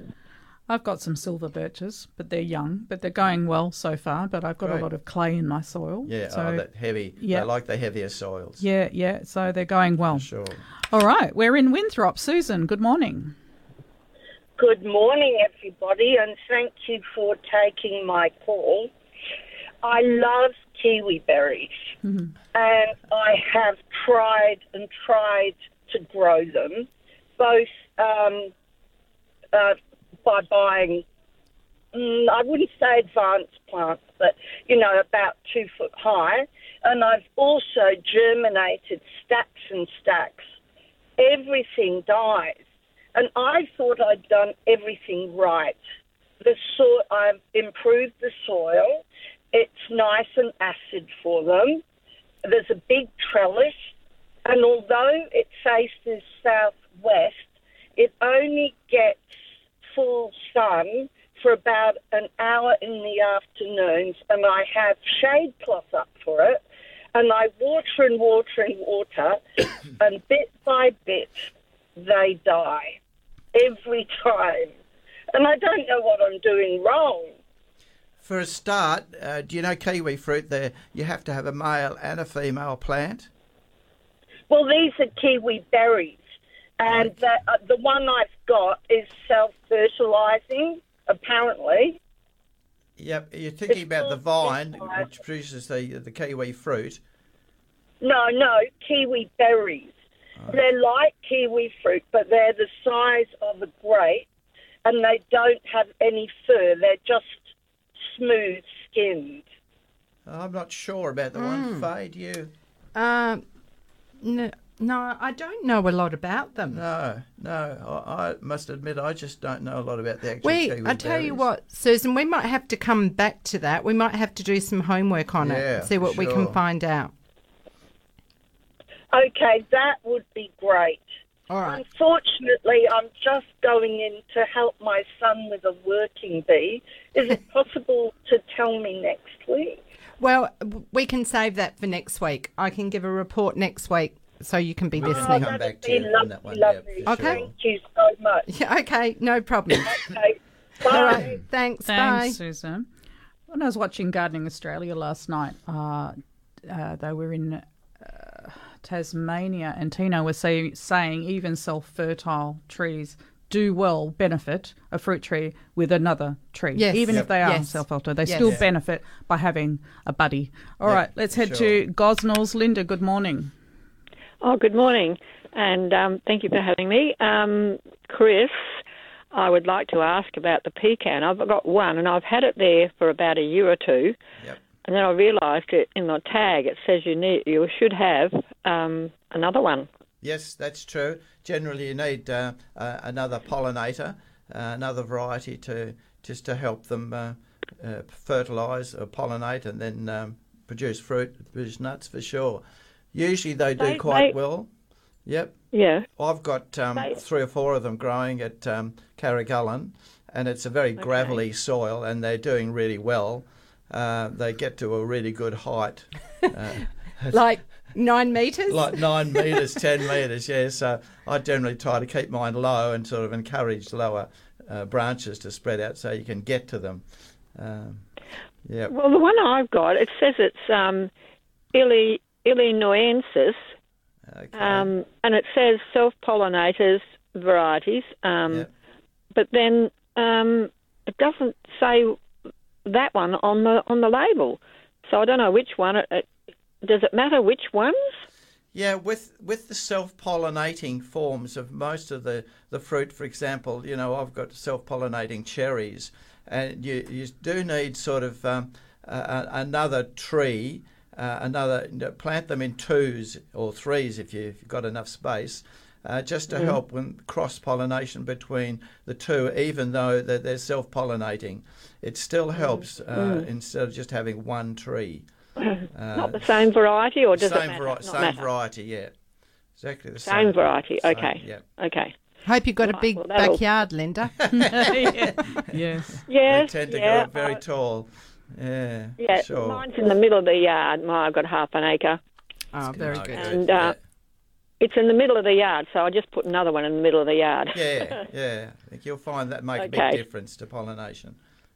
I've got some silver birches, but they're young, but they're going well so far. But I've got Great. a lot of clay in my soil. Yeah. So, oh, that heavy. yeah. They like the heavier soils. yeah, yeah. So they're going well. Sure. All right, we're in Winthrop. Susan, good morning. Good morning, everybody, and thank you for taking my call. I love kiwi berries, and I have tried and tried to grow them, both um, uh, by buying, mm, I wouldn't say advanced plants, but you know, about two foot high, and I've also germinated stacks and stacks. Everything dies and I thought I'd done everything right. The so- I've improved the soil. It's nice and acid for them. There's a big trellis, and although it faces southwest, it only gets full sun for about an hour in the afternoons, and I have shade cloth up for it, and I water and water and water, and bit by bit they die every time. And I don't know what I'm doing wrong. For a start, uh, do you know kiwi fruit? There, you have to have a male and a female plant. Well, these are kiwi berries, and the, uh, the one I've got is self fertilizing, apparently. Yep. You're thinking about the vine, which produces the the kiwi fruit. No, no, kiwi berries. They're like kiwi fruit, but they're the size of a grape, and they don't have any fur. They're just smooth skinned. I'm not sure about the one. Faye, do you? Um, no, no, I don't know a lot about them. No, no. I, I must admit, I just don't know a lot about the actual We, kiwi I tell you what, Susan, we might have to come back to that. We might have to do some homework on Yeah, it, see what we can find out. Okay, that would be great. All right. Unfortunately, I'm just going in to help my son with a working bee. Is it possible to tell me next week? Well, we can save that for next week. I can give a report next week so you can be We can listening. come back to Be you on that one. Lovely. for Okay. sure. Thank you so much. Yeah, okay, no problem. Okay, bye. All right, thanks. Thanks, Bye. Susan. When I was watching Gardening Australia last night, uh, uh, they were in uh, Tasmania, and Tino was say, saying even self fertile trees do well benefit a fruit tree with another tree. Yes. Even Yep. if they are Yes. self fertile, they Yes. still Yeah. benefit by having a buddy. All Yep, right, let's head sure. to Gosnells. Linda, good morning. Oh, good morning, and um, thank you for having me. Um, Chris, I would like to ask about the pecan. I've got one, and I've had it there for about a year or two. Yep. And then I realised it in the tag it says you need you should have um, another one. Yes, that's true. Generally, you need uh, uh, another pollinator, uh, another variety to just to help them uh, uh, fertilise or pollinate and then um, produce fruit, produce nuts for sure. Usually they do They- quite they- well. Yep. Yeah. I've got um, They- three or four of them growing at um, Karragullen, and it's a very gravelly soil, and they're doing really well. Uh, they get to a really good height. Uh, Like nine metres? like nine metres, ten metres, yeah. So I generally try to keep mine low and sort of encourage lower uh, branches to spread out so you can get to them. Um, yeah. Well, the one I've got, it says it's um, Illi, Illinoensis, um, and it says self-pollinators varieties, um, but then um, it doesn't say that one on the on the label. So I don't know which one. It, it, does it matter which ones? Yeah, with with the self-pollinating forms of most of the, the fruit, for example, you know, I've got self-pollinating cherries, and you, you do need sort of um, uh, another tree, uh, another you know, plant them in twos or threes if, you, if you've got enough space, uh, just to Mm. help with cross-pollination between the two, even though they're, they're self-pollinating. It still helps uh, Mm. instead of just having one tree. Not the same variety, or does same it matter? vari- Not same matter? variety, yeah. Exactly the Same same. variety. Same, Okay. yeah. Okay. Hope you've got a big well, backyard, Linda. Yes. Yes. They tend to yeah, grow very I- tall. Yeah. Yeah, Sure. mine's in the middle of the yard. My, I've got half an acre. Oh, very good. And uh, it's in the middle of the yard, so I just put another one in the middle of the yard. Yeah, yeah. I think you'll find that make a big difference to pollination.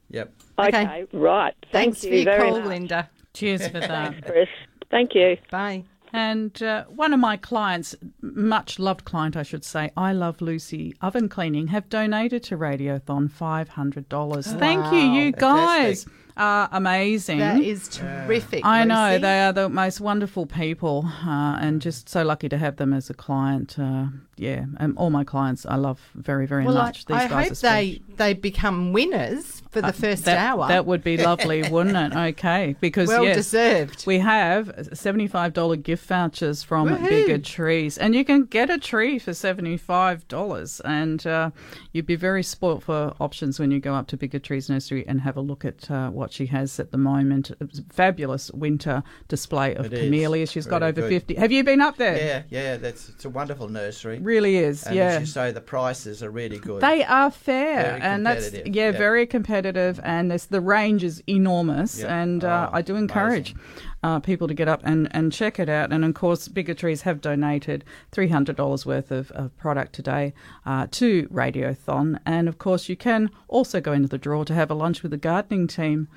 Yep. Okay, right. Thank Thanks you for your very call, much. Linda. Cheers for that. Thanks, Chris. Thank you. Bye. And uh, one of my clients, much loved client, I should say, I Love Lucy Oven Cleaning, have donated to Radiothon $500. Thank you, you guys. Are amazing. That is terrific. I know they are the most wonderful people, uh, and just so lucky to have them as a client. Uh, yeah, and all my clients I love very, very Well, much. I, These I guys hope they, they become winners for the Uh, first that, hour. That would be lovely, wouldn't it? Okay, because Well yes, deserved. We have seventy-five dollar gift vouchers from Woohoo. Bigger Trees, and you can get a tree for seventy-five dollars, and uh, you'd be very spoilt for options when you go up to Bigger Trees Nursery and have a look at uh, what she has at the moment. Fabulous winter display of It is. camellias. She's got over good. fifty. Have you been up there? Yeah, yeah. That's it's a wonderful nursery. Really is, And yeah. as you say, the prices are really good. They are fair, and that's yeah, yeah. very competitive, and the range is enormous. Yeah. And uh, Oh, I do encourage uh, people to get up and, and check it out. And of course, Bigger Trees have donated three hundred dollars worth of, of product today uh, to Radiothon, and of course, you can also go into the draw to have a lunch with the gardening team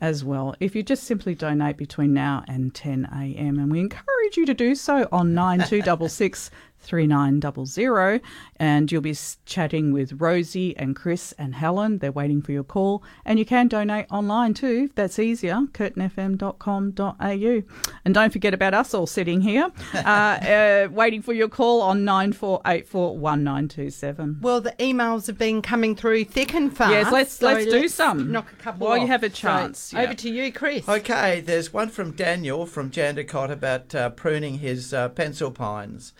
as well. If you just simply donate between now and ten a.m., and we encourage you to do so on nine two double six. 3900 and you'll be chatting with Rosie and Chris and Helen. They're waiting for your call and you can donate online too if that's easier curtinfm.com.au and don't forget about us all sitting here uh, uh, waiting for your call on 94841927. Well, the emails have been coming through thick and fast. Yes, let's- so let's do some Knock a couple while you have a So, chance, yeah. over to you, Chris. Okay, there's one from Daniel from Jandakot about uh, pruning his uh, pencil pines.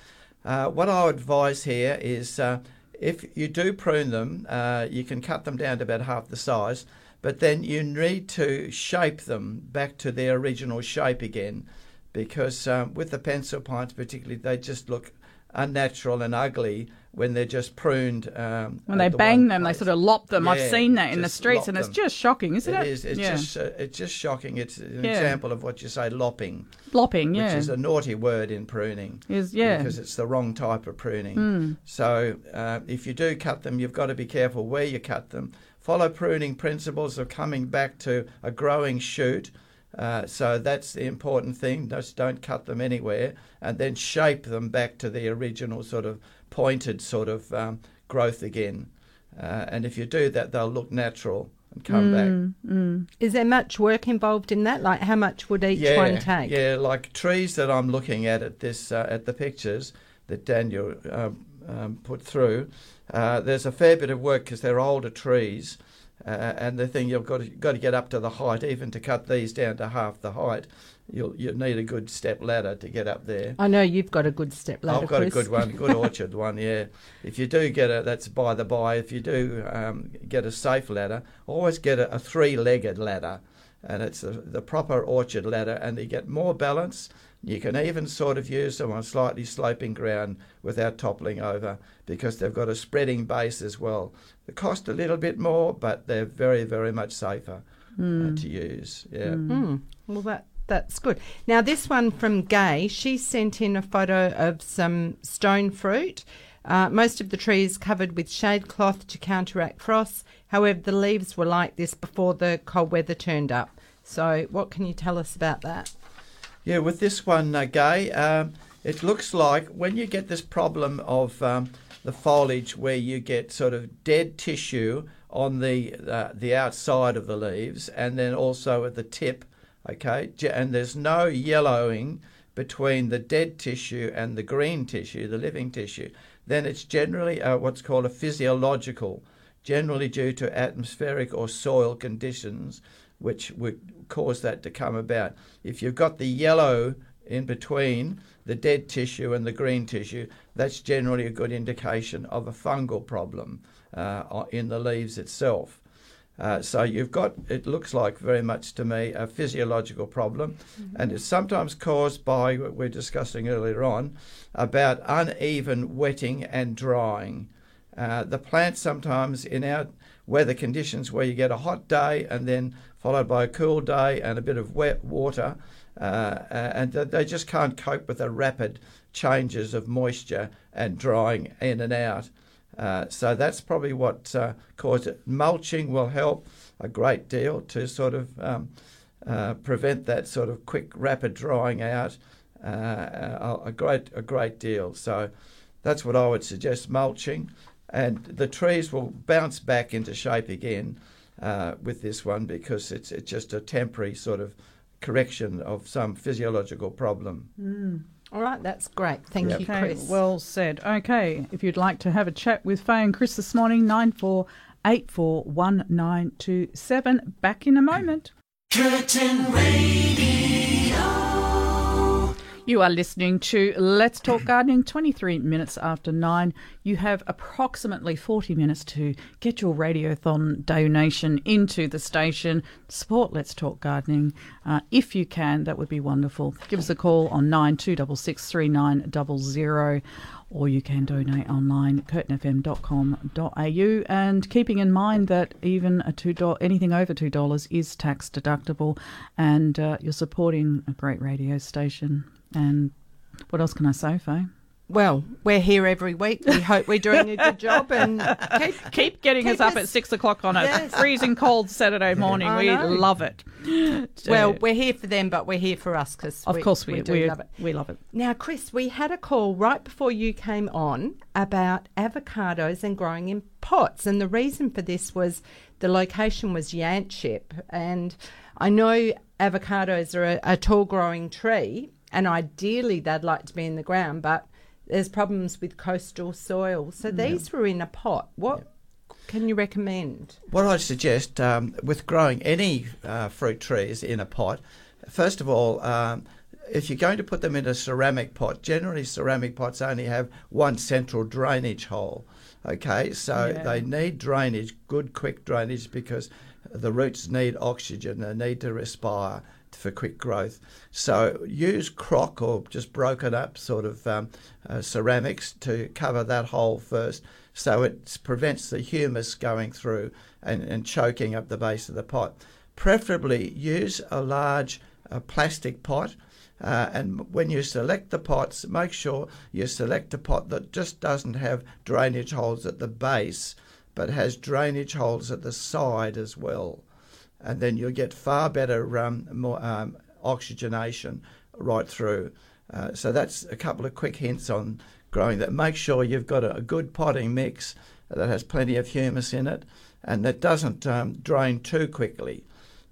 Uh, what I would advise here is uh, if you do prune them, uh, you can cut them down to about half the size, but then you need to shape them back to their original shape again because um, with the pencil pines, particularly, they just look unnatural and ugly when they're just pruned. Um, When they the bang them, they sort of lop them. I've seen that in the streets, and it's just shocking, isn't it? It is. It's Yeah. just. Uh, it's just shocking. It's an Yeah. example of what you say, lopping. Lopping, yeah. Which is a naughty word in pruning. Is- yeah. Because it's the wrong type of pruning. Mm. So uh, if you do cut them, you've got to be careful where you cut them. Follow pruning principles of coming back to a growing shoot. Uh, so that's the important thing. Just don't cut them anywhere, and then shape them back to the original sort of pointed sort of um, growth again. Uh, and if you do that, they'll look natural and come back. Mm, mm. Is there much work involved in that? Like, how much would each yeah, one take? Yeah, like trees that I'm looking at at this uh, at the pictures that Daniel um, um, put through. Uh, there's a fair bit of work because they're older trees, uh, and the thing you've got to, got to get up to the height. Even to cut these down to half the height, you'll you need a good step ladder to get up there. I know you've got a good step ladder. I've got Chris. a good one, good orchard one. Yeah, if you do get a, that's by the by. If you do um, get a safe ladder, always get a, a three-legged ladder. and it's a, the proper orchard ladder, and you get more balance. You can even sort of use them on slightly sloping ground without toppling over because they've got a spreading base as well. They cost a little bit more, but they're very, very much safer Mm. uh, to use. Yeah. Mm. Well, that that's good. Now, this one from Gay, she sent in a photo of some stone fruit. Uh, most of the tree is covered with shade cloth to counteract frost. However, the leaves were like this before the cold weather turned up. So, what can you tell us about that? Yeah, with this one, uh, Gay, um, it looks like when you get this problem of um, the foliage where you get sort of dead tissue on the uh, the outside of the leaves and then also at the tip, okay, and there's no yellowing between the dead tissue and the green tissue, the living tissue, then it's generally uh, what's called a physiological, generally due to atmospheric or soil conditions which would cause that to come about. If you've got the yellow in between the dead tissue and the green tissue, that's generally a good indication of a fungal problem uh, in the leaves itself. Uh, so you've got, it looks like very much to me, a physiological problem, and it's sometimes caused by what we are discussing earlier on about uneven wetting and drying. Uh, the plant sometimes in our weather conditions where you get a hot day and then followed by a cool day and a bit of wet water, uh, uh, and they just can't cope with the rapid changes of moisture and drying in and out. Uh, so that's probably what uh, caused it. Mulching will help a great deal to sort of um, uh, prevent that sort of quick, rapid drying out. Uh, a, great, a great deal. So that's what I would suggest: mulching, and the trees will bounce back into shape again uh, with this one because it's it's just a temporary sort of correction of some physiological problem. Mm. All right, that's great. Thank Yep. you, Okay, Chris. well said. Okay, if you'd like to have a chat with Faye and Chris this morning, nine four eight four one nine two seven. Back in a moment. Curtin Radio. You are listening to Let's Talk Gardening, 23 minutes after 9. You have approximately 40 minutes to get your Radiothon donation into the station. Support Let's Talk Gardening. Uh, if you can, that would be wonderful. Give us a call on 92663900 or you can donate online curtinfm.com.au and keeping in mind that even a two dollar anything over two dollars is tax deductible and uh, you're supporting a great radio station and what else can I say, Faye? Well, we're here every week. We hope we're doing a good job and keep, keep getting keep us up at six o'clock on a Yes. freezing cold Saturday morning. I we know. love it. Well, Uh, we're here for them, but we're here for us because of course we, we do love it. We love it. Now, Chris, we had a call right before you came on about avocados and growing in pots, and the reason for this was the location was Yanchep, and I know avocados are a, a tall growing tree, and ideally they'd like to be in the ground, but there's problems with coastal soil, so Yeah. these were in a pot. What can you recommend? What I suggest um, with growing any uh, fruit trees in a pot, first of all, um, if you're going to put them in a ceramic pot, generally ceramic pots only have one central drainage hole. Okay, so Yeah. they need drainage, good quick drainage, because the roots need oxygen, they need to respire for quick growth. So use crock or just broken up sort of um, uh, ceramics to cover that hole first, so it prevents the humus going through and, and choking up the base of the pot. Preferably use a large uh, plastic pot. Uh, and when you select the pots, make sure you select a pot that just doesn't have drainage holes at the base, but has drainage holes at the side as well. And then you'll get far better um, more um, oxygenation right through. Uh, so that's a couple of quick hints on growing that. Make sure you've got a, a good potting mix that has plenty of humus in it and that doesn't um, drain too quickly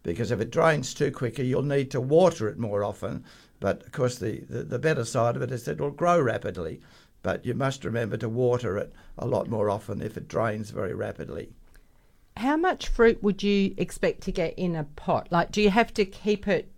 because if it drains too quickly, you'll need to water it more often. But of course, the, the, the better side of it is that it'll grow rapidly. But you must remember to water it a lot more often if it drains very rapidly. How much fruit would you expect to get in a pot? Like, do you have to keep it,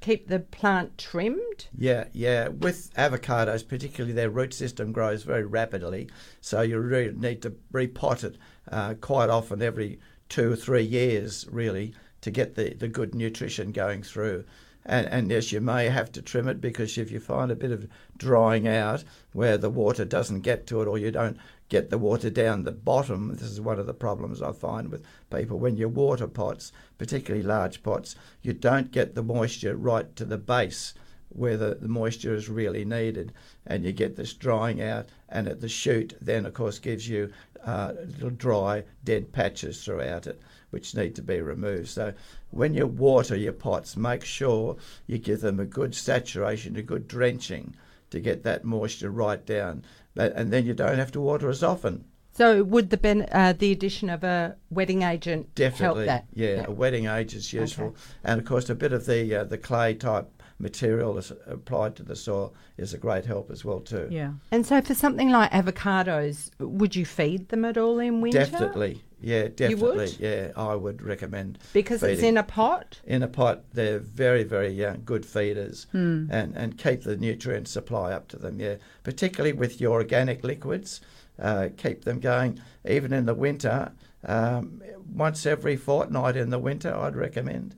keep the plant trimmed? Yeah, yeah. With avocados, particularly, their root system grows very rapidly, so you really need to repot it uh, quite often, every two or three years, really, to get the, the good nutrition going through. And, and yes, you may have to trim it because if you find a bit of drying out where the water doesn't get to it or you don't get the water down the bottom, this is one of the problems I find with people. When you water pots, particularly large pots, you don't get the moisture right to the base where the, the moisture is really needed, and you get this drying out. And at the shoot, then of course gives you uh, little dry, dead patches throughout it, which need to be removed. So when you water your pots, make sure you give them a good saturation, a good drenching to get that moisture right down, But- and then you don't have to water as often. So would the ben, uh, the addition of a wetting agent Definitely, help that? yeah, A wetting age is useful, and of course, a bit of the uh, the clay type material is applied to the soil is a great help as well too. Yeah. And so for something like avocados, would you feed them at all in winter? Definitely, yeah, You definitely, would? yeah. I would recommend Because it's in a pot? In a pot, they're very, very uh, good feeders, Hmm. and and keep the nutrient supply up to them. Yeah, particularly with your organic liquids, uh, keep them going even in the winter. Um, once every fortnight in the winter, I'd recommend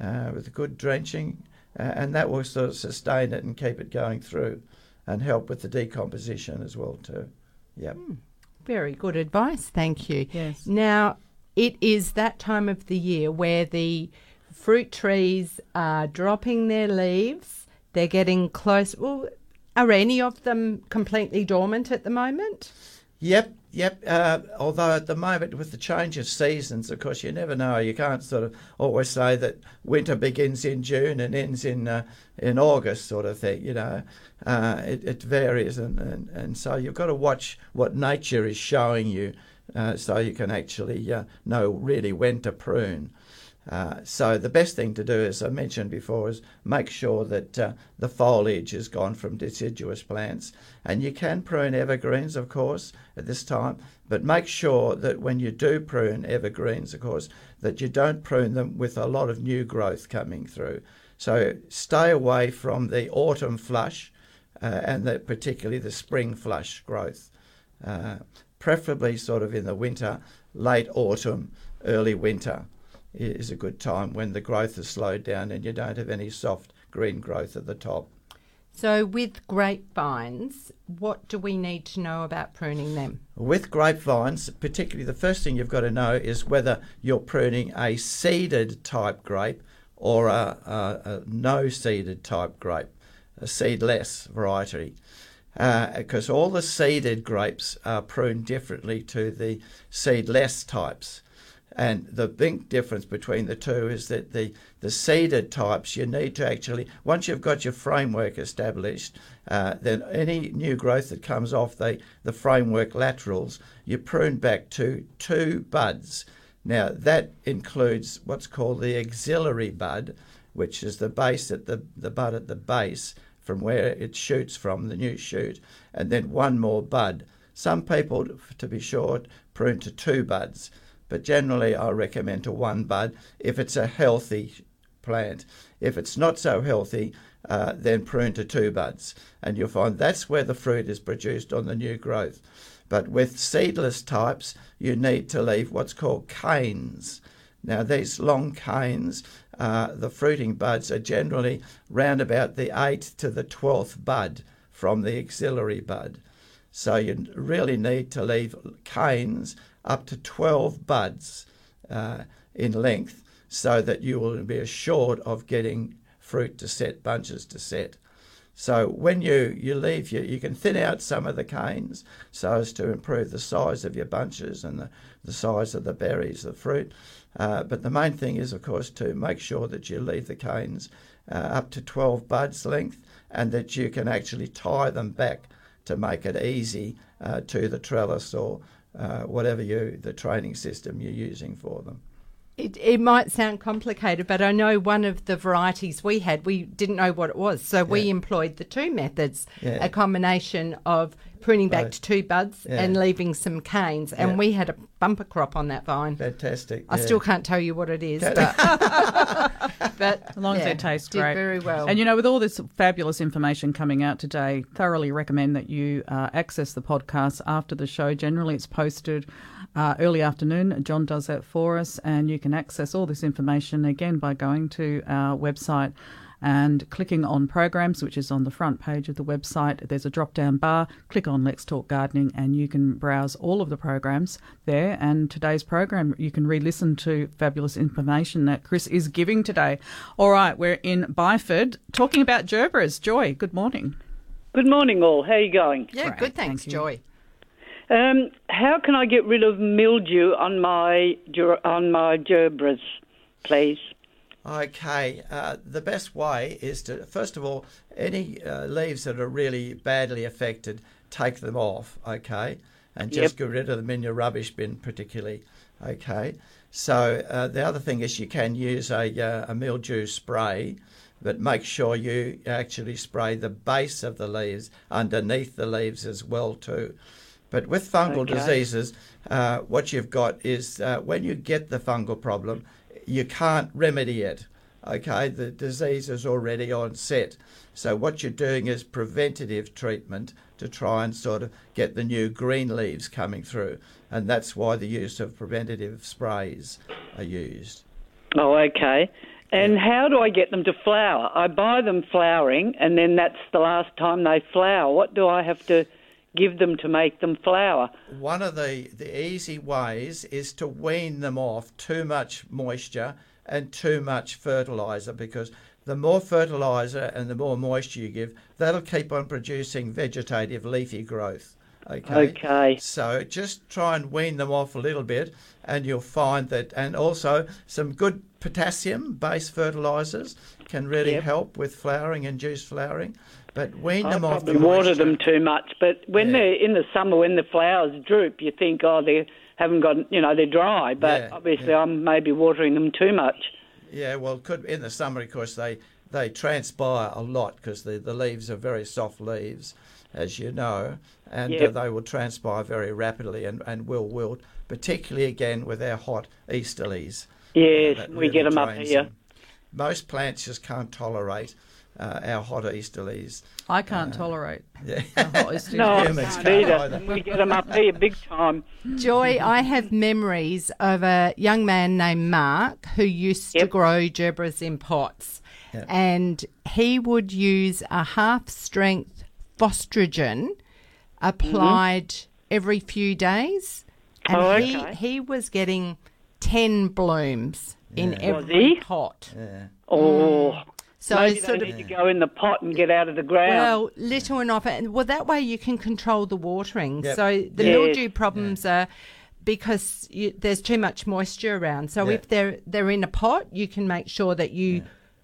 uh, with good drenching, uh, and that will sort of sustain it and keep it going through, and help with the decomposition as well too. Yep. Very good advice, thank you. Yes. Now, it is that time of the year where the fruit trees are dropping their leaves. They're getting close. Well, are any of them completely dormant at the moment? Yep, yep. Uh, although at the moment, with the change of seasons, of course, you never know. You can't sort of always say that winter begins in June and ends in uh, in August, sort of thing. You know, uh, it, it varies, and, and, and so you've got to watch what nature is showing you, uh, so you can actually uh, know really when to prune. Uh, so the best thing to do, as I mentioned before, is make sure that uh, the foliage is gone from deciduous plants. And you can prune evergreens, of course, at this time, but make sure that when you do prune evergreens, of course, that you don't prune them with a lot of new growth coming through. So stay away from the autumn flush uh, and the, particularly the spring flush growth. Uh, preferably sort of in the winter, late autumn, early winter is a good time when the growth has slowed down and you don't have any soft green growth at the top. So, with grapevines, what do we need to know about pruning them? With grapevines, particularly the first thing you've got to know is whether you're pruning a seeded type grape or a, a, a no seeded type grape, a seedless variety. Uh, because all the seeded grapes are pruned differently to the seedless types. And the big difference between the two is that the, the seeded types, you need to actually, once you've got your framework established, uh, then any new growth that comes off the, the framework laterals, you prune back to two buds. Now, that includes what's called the axillary bud, which is the base at the, the bud at the base from where it shoots from, the new shoot, and then one more bud. Some people, to be short, prune to two buds but generally I recommend to one bud if it's a healthy plant. If it's not so healthy, uh, then prune to two buds, and you'll find that's where the fruit is produced on the new growth. But with seedless types, you need to leave what's called canes. Now, these long canes, uh, the fruiting buds are generally round about the 8th to the 12th bud from the axillary bud. So you really need to leave canes up to 12 buds uh, in length so that you will be assured of getting fruit to set, bunches to set. So when you, you leave, you, you can thin out some of the canes so as to improve the size of your bunches and the, the size of the berries, the fruit. Uh, but the main thing is, of course, to make sure that you leave the canes uh, up to 12 buds length and that you can actually tie them back to make it easy uh, to the trellis or uh, whatever you the training system you're using for them. It, it might sound complicated, but I know one of the varieties we had, we didn't know what it was. So we employed the two methods Yeah. a combination of pruning back Right. to two buds Yeah. and leaving some canes. And Yeah. we had a bumper crop on that vine. Fantastic. I yeah. still can't tell you what it is, Ca- but, but As long as it tastes taste did great. very well. And you know, with all this fabulous information coming out today, thoroughly recommend that you uh, access the podcast after the show. Generally, it's posted uh, early afternoon. John does that for us, and you can access all this information again by going to our website. And clicking on programs, which is on the front page of the website, there's a drop down bar. Click on Let's Talk Gardening, and you can browse all of the programs there. And today's program, you can re listen to fabulous information that Chris is giving today. All right, we're in Byford talking about gerbers. Joy, good morning. Good morning, all. How are you going? yeah, good. Thanks, Joy. Um, how can I get rid of mildew on my ger- on my gerbers, please? Okay, uh, the best way is to, first of all, any uh, leaves that are really badly affected, take them off, okay? And just get rid of them in your rubbish bin, particularly, okay? So uh, the other thing is you can use a, uh, a mildew spray, but make sure you actually spray the base of the leaves underneath the leaves as well too. But with fungal Okay. diseases, uh, what you've got is uh, when you get the fungal problem, you can't remedy it. Okay, the disease is already on set. So what you're doing is preventative treatment to try and sort of get the new green leaves coming through, and that's why the use of preventative sprays are used. Oh, okay. And how do I get them to flower? I buy them flowering, and then that's the last time they flower. What do I have to give them to make them flower? One of the, the easy ways is to wean them off too much moisture and too much fertiliser because the more fertiliser and the more moisture you give, that'll keep on producing vegetative leafy growth. Okay. Okay. So just try and wean them off a little bit, and you'll find that, and also some good potassium based fertilisers can really Yep. help with flowering, and induced flowering. But wean I them off probably water them too much, but when they're in the summer, when the flowers droop, you think, oh, they haven't got, you know, they're dry. But Yeah, obviously, I'm maybe watering them too much. Yeah, well, could in the summer, of course, they they transpire a lot because the, the leaves are very soft leaves, as you know, and uh, they will transpire very rapidly and, and will wilt, particularly again with our hot easterlies. Yes, that we get really 'em up here. them. Most plants just can't tolerate uh, our hot easterlies. I can't tolerate. Yeah. hot easterlies. No, I Humans can't can't either. either. We get them up here big time. Joy, I have memories of a young man named Mark who used to grow gerberas in pots. Yep. And he would use a half strength Phostrogen applied every few days. And Oh, he, okay. he was getting 10 blooms in Yeah. Was every pot. Yeah. Oh, So maybe sort they of- need to go in the pot and get out of the ground. Well, little and often. Well, that way you can control the watering. Yep. So the Yes. mildew problems are because you, there's too much moisture around. So Yeah. if they're they're in a pot, you can make sure that you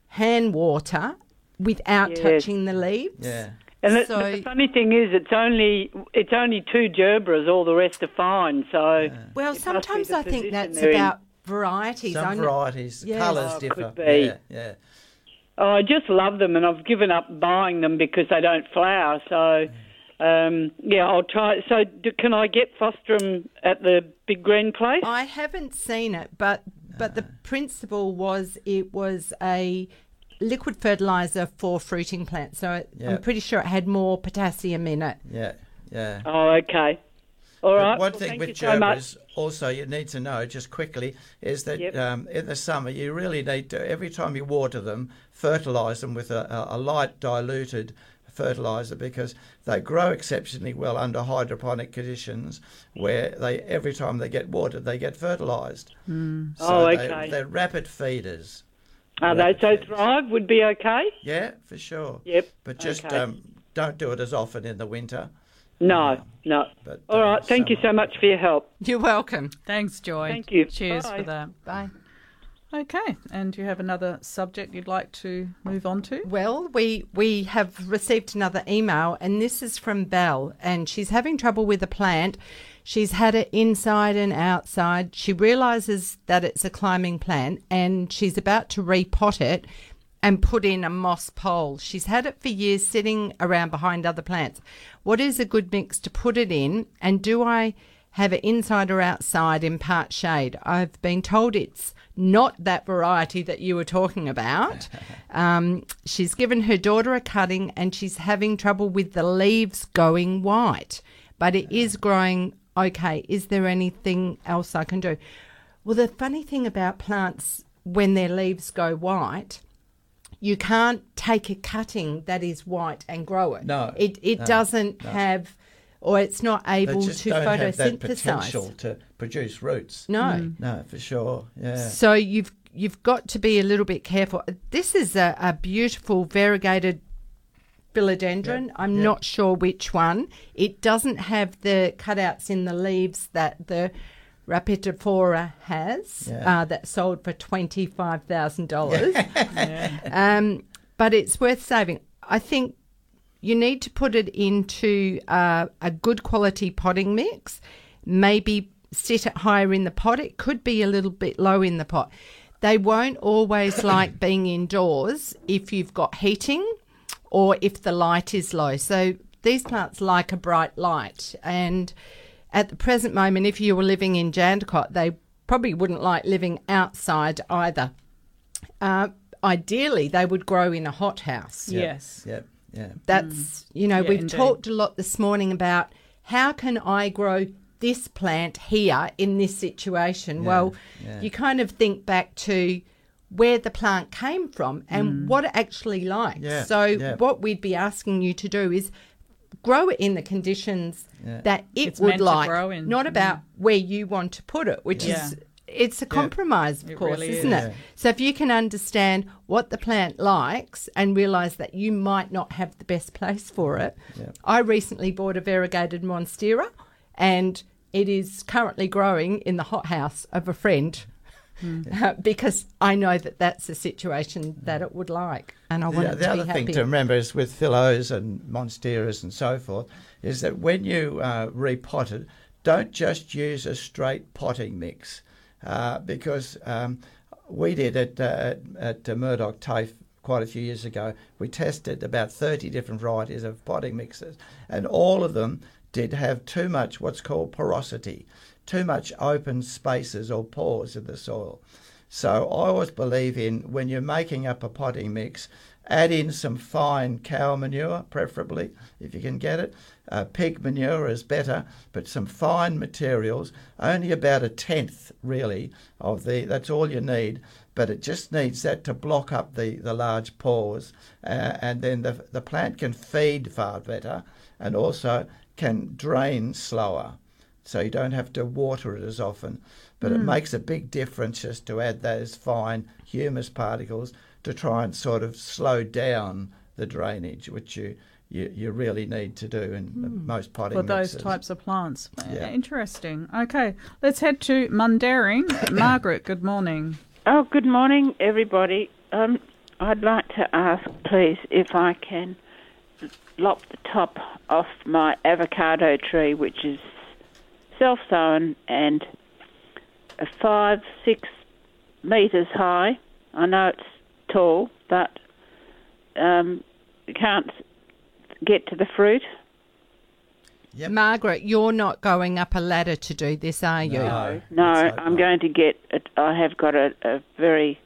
hand water without Yes. touching the leaves. Yeah. and the, so- the funny thing is, it's only it's only two gerberas. All the rest are fine. So Well, it must be sometimes I think that's they're in. about varieties. Some varieties, Yes. colours Oh, differ. could be. Yeah, yeah. Oh, I just love them, and I've given up buying them because they don't flower. So, um, yeah, I'll try. So, do, can I get Fostrum at the Big Green place? I haven't seen it, but but the principle was it was a liquid fertilizer for fruiting plants. So it, Yeah. I'm pretty sure it had more potassium in it. Yeah, yeah. Oh, okay. All But right. One Well, thing thank with you so much. gerbers, also you need to know just quickly, is that Yep. um, in the summer you really need to every time you water them, fertilise them with a, a, light diluted fertilizer because they grow exceptionally well under hydroponic conditions where they every time they get watered they get fertilised. Mm. So Oh, they, okay. they're rapid feeders. Are they Rapid so feeders. Thrive would be okay? Yeah, for sure. Yep. But just okay. um, don't do it as often in the winter. No, no. But All right. Thank you so much for your help. You're welcome. Thanks, Joy. Thank you. Cheers Bye. for that. Bye. Okay, and you have another subject you'd like to move on to? Well, we we have received another email, and this is from Belle, and she's having trouble with a plant. She's had it inside and outside. She realizes that it's a climbing plant, and she's about to repot it. And put in a moss pole. She's had it for years sitting around behind other plants. What is a good mix to put it in? And do I have it inside or outside in part shade? I've been told it's not that variety that you were talking about. Um, she's given her daughter a cutting and she's having trouble with the leaves going white, but it is growing okay. Is there anything else I can do? Well, the funny thing about plants when their leaves go white, you can't take a cutting that is white and grow it. No, it it no, doesn't no. have, or it's not They able just to don't have that photosynthesize. potential to produce roots. No. Mm. no, for sure. Yeah. So you've you've got to be a little bit careful. This is a, a beautiful variegated philodendron. I'm yep. not sure which one. It doesn't have the cutouts in the leaves that the Rhaphidophora has. Yeah. Uh, that sold for twenty five thousand dollars. um, but it's worth saving. I think you need to put it into uh, a good quality potting mix. Maybe sit it higher in the pot. It could be a little bit low in the pot. They won't always like being indoors if you've got heating or if the light is low. So these plants like a bright light. And at the present moment, if you were living in Jandakot, they probably wouldn't like living outside either. Uh, ideally, they would grow in a hothouse. Yes. Yep. Yeah. That's, you know, Yeah, we've indeed. talked a lot this morning about how can I grow this plant here in this situation? Yeah, well, yeah. you kind of think back to where the plant came from and what it actually likes. Mm. Yeah, So, yeah. what we'd be asking you to do is grow it in the conditions Yeah. that it It's would like, grow in. not mm. about where you want to put it, which Yeah. is it's a compromise, of course, really isn't is. it? So if you can understand what the plant likes and realize that you might not have the best place for it. Yeah. I recently bought a variegated monstera and it is currently growing in the hothouse of a friend. uh, because I know that that's a situation that it would like, and I want the, the other thing to remember is with phyllos and monsteras and so forth is that when you uh, repot it, don't just use a straight potting mix uh, because um, we did it uh, at, at uh, Murdoch TAFE quite a few years ago. We tested about 30 different varieties of potting mixes, and all of them did have too much what's called porosity, too much open spaces or pores in the soil. So I always believe in when you're making up a potting mix, add in some fine cow manure, preferably if you can get it. Uh, pig manure is better, but some fine materials, only about a tenth really of the. That's all you need, but it just needs that to block up the, the large pores, uh, and then the the plant can feed far better, and also can drain slower so you don't have to water it as often. But it Mm. makes a big difference just to add those fine humus particles to try and sort of slow down the drainage, which you you, you really need to do in Mm. most potting for those mixes. types of plants. Yeah. Interesting. Okay, let's head to Mundaring. Margaret, good morning. Oh, good morning, everybody. Um, I'd like to ask, please, if I can lop the top off my avocado tree, which is self-sown and a five, six metres high. I know it's tall, but um, can't get to the fruit. Margaret, you're not going up a ladder to do this, are you? No, no I'm going to get. It. I have got a, a very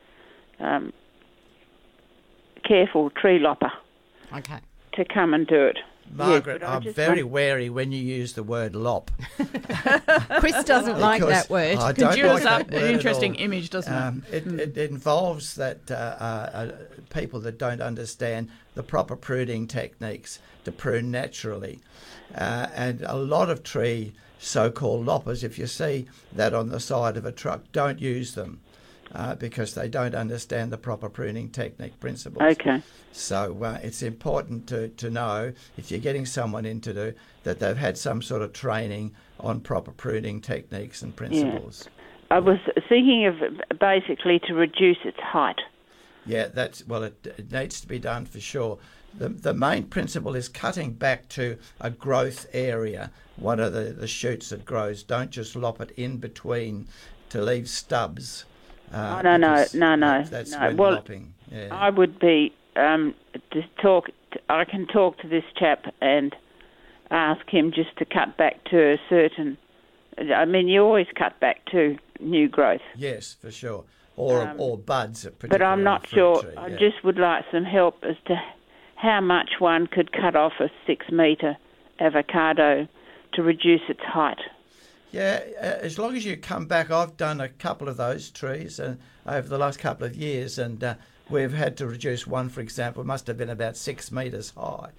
um, careful tree lopper Okay. to come and do it. Margaret, Yes, I I'm very want- wary when you use the word lop. Chris doesn't like that word. I don't Conjures like up that an word at interesting all. image, doesn't it? Um, it, it? It involves that uh, uh, uh, people that don't understand the proper pruning techniques to prune naturally. Uh, and a lot of tree so-called loppers, if you see that on the side of a truck, don't use them. Uh, because they don't understand the proper pruning technique principles. Okay. So uh, it's important to, to know if you're getting someone in to do that they've had some sort of training on proper pruning techniques and principles. Yeah. I was thinking of basically to reduce its height. Yeah, that's well, it, it needs to be done for sure. The, the main principle is cutting back to a growth area, one of the, the shoots that grows. Don't just lop it in between to leave stubs. Uh, no, no, no, no, That's no. well. Yeah. I would be um, to talk. I can talk to this chap and ask him just to cut back to a certain. I mean, you always cut back to new growth, Yes, for sure. Or Um, or buds. but I'm not sure. tree, I just would like some help as to how much one could cut off a six metre avocado to reduce its height. Yeah, uh, as long as you come back, I've done a couple of those trees uh, over the last couple of years, and uh, we've had to reduce one, for example, must have been about six metres high,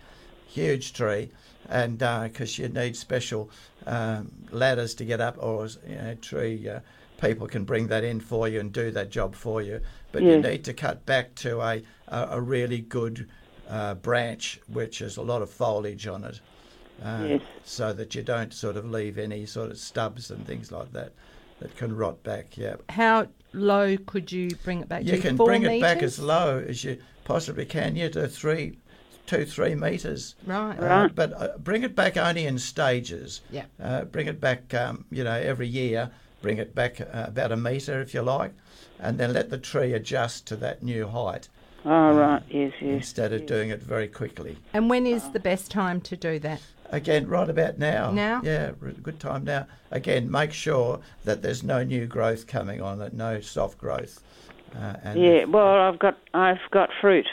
huge tree, and because you need special um, ladders to get up, or you know, tree uh, people can bring that in for you and do that job for you. But you need to cut back to a a, a really good uh, branch, which has a lot of foliage on it uh, Yes. so that you don't sort of leave any sort of stubs and things like that that can rot back. Yeah, How low could you bring it back you to? can Four bring it back as low as you possibly can. You to three, two, three meters. Right. Uh, Right. But uh, bring it back only in stages. Yeah. Uh, bring it back, um, you know, every year. Bring it back uh, about a meter if you like, and then let the tree adjust to that new height. Oh, right. Yes, yes. Instead of doing it very quickly. And when is the best time to do that? Again, right about now. Now? Yeah, good time now. Again, make sure that there's no new growth coming on it, no soft growth. Uh, and yeah. Well, I've got I've got fruit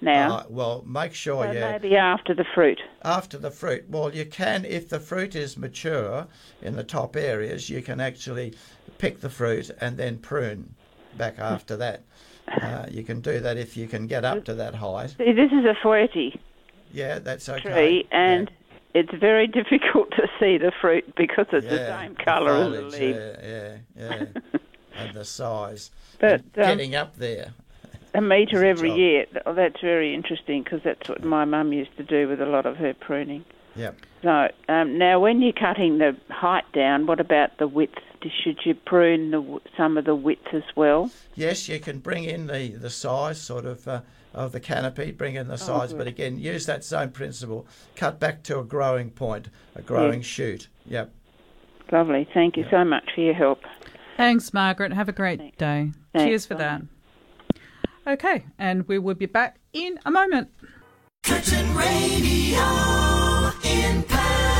now. Uh, well, make sure so you maybe after the fruit. after the fruit. Well, you can if the fruit is mature in the top areas, you can actually pick the fruit and then prune back after that. Uh, you can do that if you can get up to that height. See, this is a Fuerte Yeah, that's okay. tree, and it's very difficult to see the fruit because it's the same colour as the leaf. Yeah, yeah, yeah. and the size. But, um, getting up there. A metre every year. Oh, That's very interesting because that's what my mum used to do with a lot of her pruning. Yep. So um, now, when you're cutting the height down, what about the width? Should you prune the, some of the width as well? Yes, you can bring in the, the size sort of uh, of the canopy, bring in the oh, size, good. but again, use that same principle. Cut back to a growing point, a growing shoot. Yep. Lovely. Thank you so much for your help. Thanks, Margaret. Have a great day. Thanks. Cheers for Bye. that. Okay, and we will be back in a moment. Curtin Radio in Perth.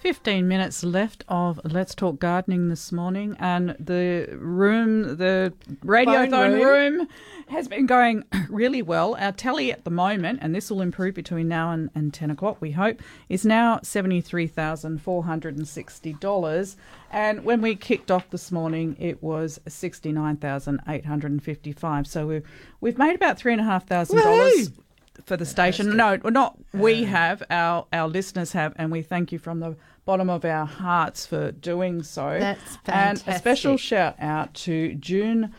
15 minutes left of Let's Talk Gardening this morning, and the room, the radiothon room. room. has been going really well. Our tally at the moment, and this will improve between now and, and 10 o'clock, we hope, is now $73,460. And when we kicked off this morning, it was 69,855. So we've, we've made about $3,500 for the station. No, not we have, our, our listeners have, and we thank you from the bottom of our hearts for doing so. That's fantastic. And a special shout out to June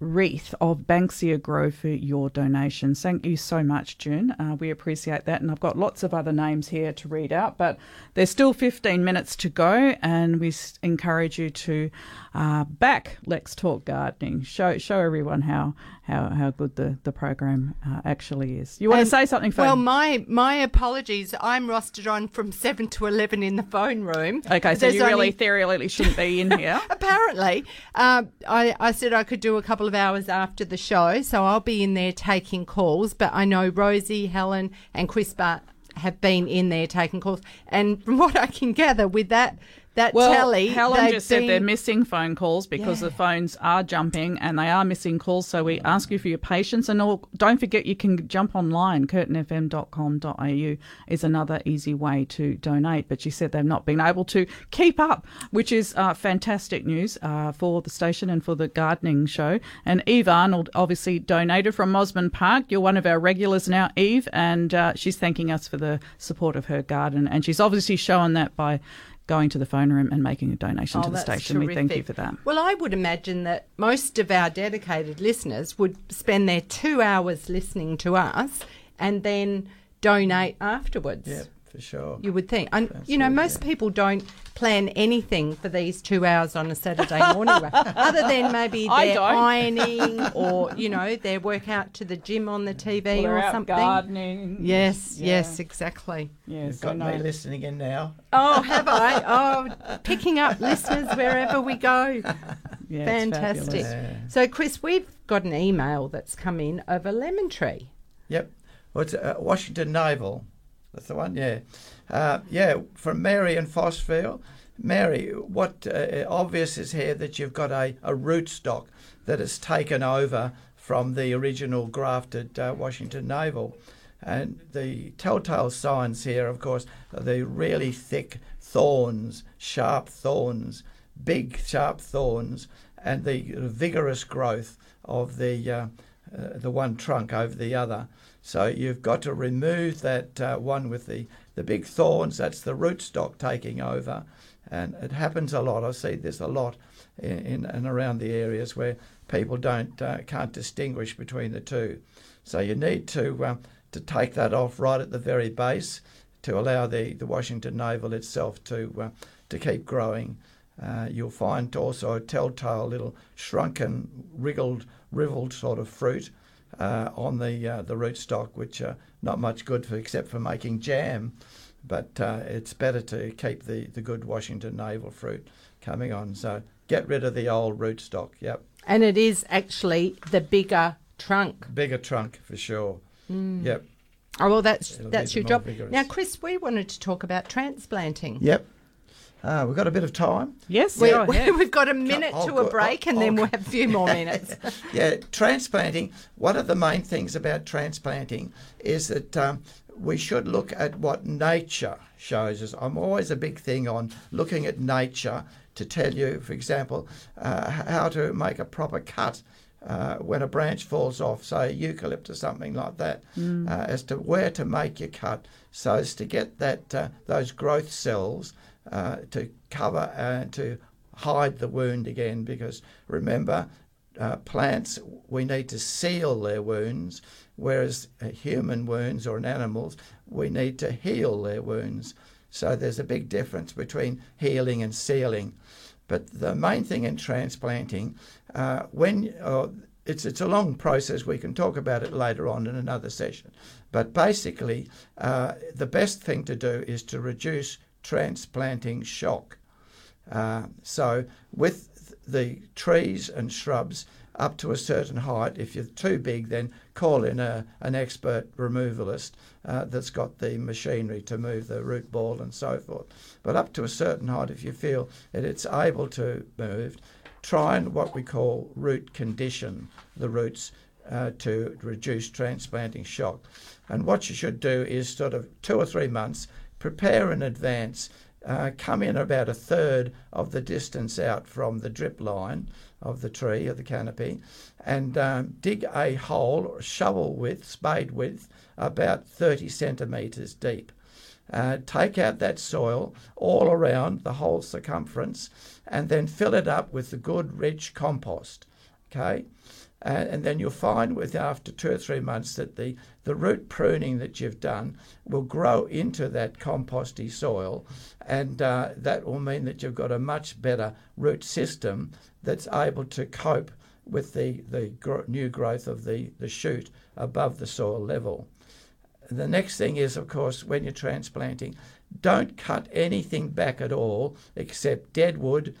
Wreath of Banksia Grow for your donations. Thank you so much, June. Uh, we appreciate that. And I've got lots of other names here to read out, but there's still 15 minutes to go, and we encourage you to uh, back Let's Talk Gardening. Show show everyone how how, how good the, the program uh, actually is. You want And- to say something, Fern? Well, my my apologies. I'm rostered on from seven to eleven in the phone room. okay, so There's you really only- theoretically shouldn't be in here. Apparently, uh, I, I said I could do a couple of hours after the show, so I'll be in there taking calls. But I know Rosie, Helen, and Chris Bart have been in there taking calls, and from what I can gather, with that that Well, tally, Helen just said they're missing phone calls because Yeah. the phones are jumping and they are missing calls. So we ask you for your patience. And all, don't forget you can jump online. curtinfm.com.au is another easy way to donate. But she said they've not been able to keep up, which is uh, fantastic news uh, for the station and for the gardening show. And Eve Arnold obviously donated from Mosman Park. You're one of our regulars now, Eve, and uh, she's thanking us for the support of her garden. And she's obviously shown that by going to the phone room and making a donation Oh, to the that's station. We thank you for that. Well, I would imagine that most of our dedicated listeners would spend their two hours listening to us and then donate afterwards. Yeah, for sure. You would think. And, you know, most people don't plan anything for these two hours on a Saturday morning, other than maybe I their ironing or, you know, their workout to the gym on the TV Well, or out something. gardening. Yes, Yeah. yes, exactly. Yes, You've got me listening in now. Oh, have I? Oh, picking up listeners wherever we go. Yeah, Fantastic. fabulous. So, Chris, we've got an email that's come in over lemon tree. Yep. Well, it's uh, Washington Navel. That's the one, yeah. Uh, yeah, from Mary in Phosphile. Mary, what uh, obvious is here that you've got a, a rootstock that has taken over from the original grafted uh, Washington Navel. And the telltale signs here, of course, are the really thick thorns, sharp thorns, big sharp thorns, and the vigorous growth of the uh, uh, the one trunk over the other. So you've got to remove that uh, one with the, the big thorns. That's the rootstock taking over, and it happens a lot. I see this a lot in, in and around the areas where people don't uh, can't distinguish between the two. So you need to um, to take that off right at the very base to allow the, the Washington Navel itself to uh, to keep growing. Uh, you'll find also a telltale little shrunken, wriggled, riveled sort of fruit uh, on the uh, the rootstock, which are not much good for except for making jam. But uh, it's better to keep the, the good Washington navel fruit coming on. So get rid of the old rootstock. Yep, And it is actually the bigger trunk. bigger trunk for sure. Mm. Yep. Oh, well, that's It'll that's your job. vigorous. Now, Chris, we wanted to talk about transplanting. Yep. Uh, we've got a bit of time. Yes, We, go ahead. we've got a minute to a good. break, and Oh, then we'll have a few more minutes. yeah, transplanting. One of the main things about transplanting is that um, we should look at what nature shows us. I'm always a big thing on looking at nature to tell you, for example, uh, how to make a proper cut. Uh, when a branch falls off, say eucalyptus, or something like that, Mm. uh, as to where to make your cut, so as to get that uh, those growth cells uh, to cover and to hide the wound again. Because remember, uh, plants we need to seal their wounds, whereas human wounds or animals we need to heal their wounds. So there's a big difference between healing and sealing. But the main thing in transplanting, uh, when uh, it's it's a long process, we can talk about it later on in another session. But basically, uh, the best thing to do is to reduce transplanting shock. Uh, so with the trees and shrubs up to a certain height, if you're too big, then call in a, an expert removalist uh, that's got the machinery to move the root ball and so forth. But up to a certain height, if you feel that it's able to move, try and what we call root condition the roots uh, to reduce transplanting shock. And what you should do is sort of two or three months, prepare in advance, uh, come in about a third of the distance out from the drip line of the tree or the canopy, and um, dig a hole, or shovel width, spade width, about 30 centimetres deep. Uh, take out that soil all around the whole circumference and then fill it up with the good rich compost. Okay, uh, and then you'll find with after two or three months that the, the root pruning that you've done will grow into that composty soil, and uh, that will mean that you've got a much better root system that's able to cope with the, the gro- new growth of the, the shoot above the soil level. The next thing is, of course, when you're transplanting, don't cut anything back at all except dead wood,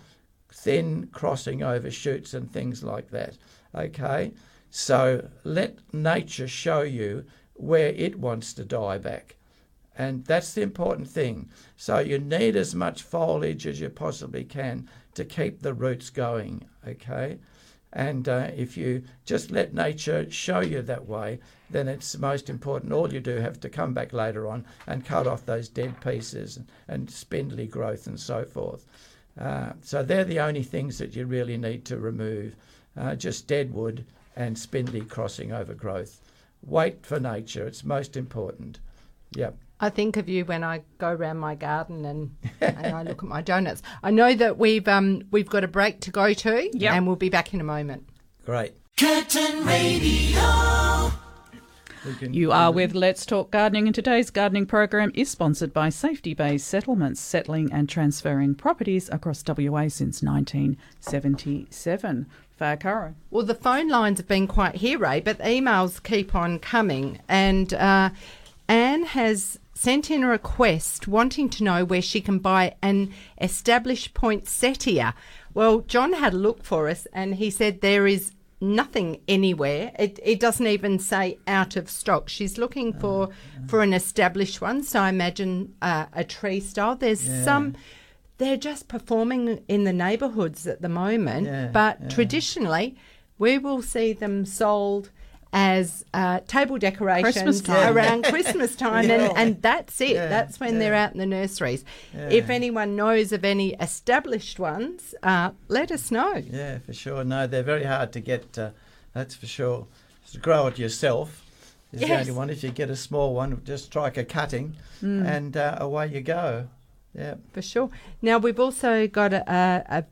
thin crossing over shoots, and things like that. Okay? So let nature show you where it wants to die back. And that's the important thing. So you need as much foliage as you possibly can to keep the roots going. Okay? And uh, if you just let nature show you that way, then it's most important. All you do have to come back later on and cut off those dead pieces and, spindly growth and so forth. Uh, so they're the only things that you really need to remove, uh, just dead wood and spindly crossing over growth. Wait for nature. It's most important. Yep. I think of you when I go around my garden and, and I look at my donuts. I know that we've um we've got a break to go to, and we'll be back in a moment. Great. Curtin Radio. You are with Let's Talk Gardening, and today's gardening program is sponsored by Safety Bay Settlements, settling and transferring properties across WA since 1977. Well, the phone lines have been quite hero, but the emails keep on coming. And uh, Anne has sent in a request wanting to know where she can buy an established poinsettia. Well, John had a look for us and he said there is nothing anywhere. It, it doesn't even say out of stock. She's looking for for an established one, so I imagine uh, a tree style. There's Yeah. some. They're just performing in the neighbourhoods at the moment, Yeah, but yeah. traditionally we will see them sold as uh, table decorations Christmas around Christmas time, Yeah. and, and that's it. Yeah, that's when they're out in the nurseries. Yeah. If anyone knows of any established ones, uh, let us know. Yeah, for sure. No, they're very hard to get. Uh, that's for sure. To grow it yourself is the only one. If you get a small one, just strike a cutting, Mm. and uh, away you go. Yeah. For sure. Now, we've also got a, a, a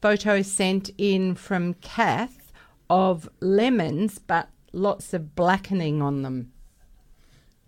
photo sent in from Kath of lemons, but lots of blackening on them.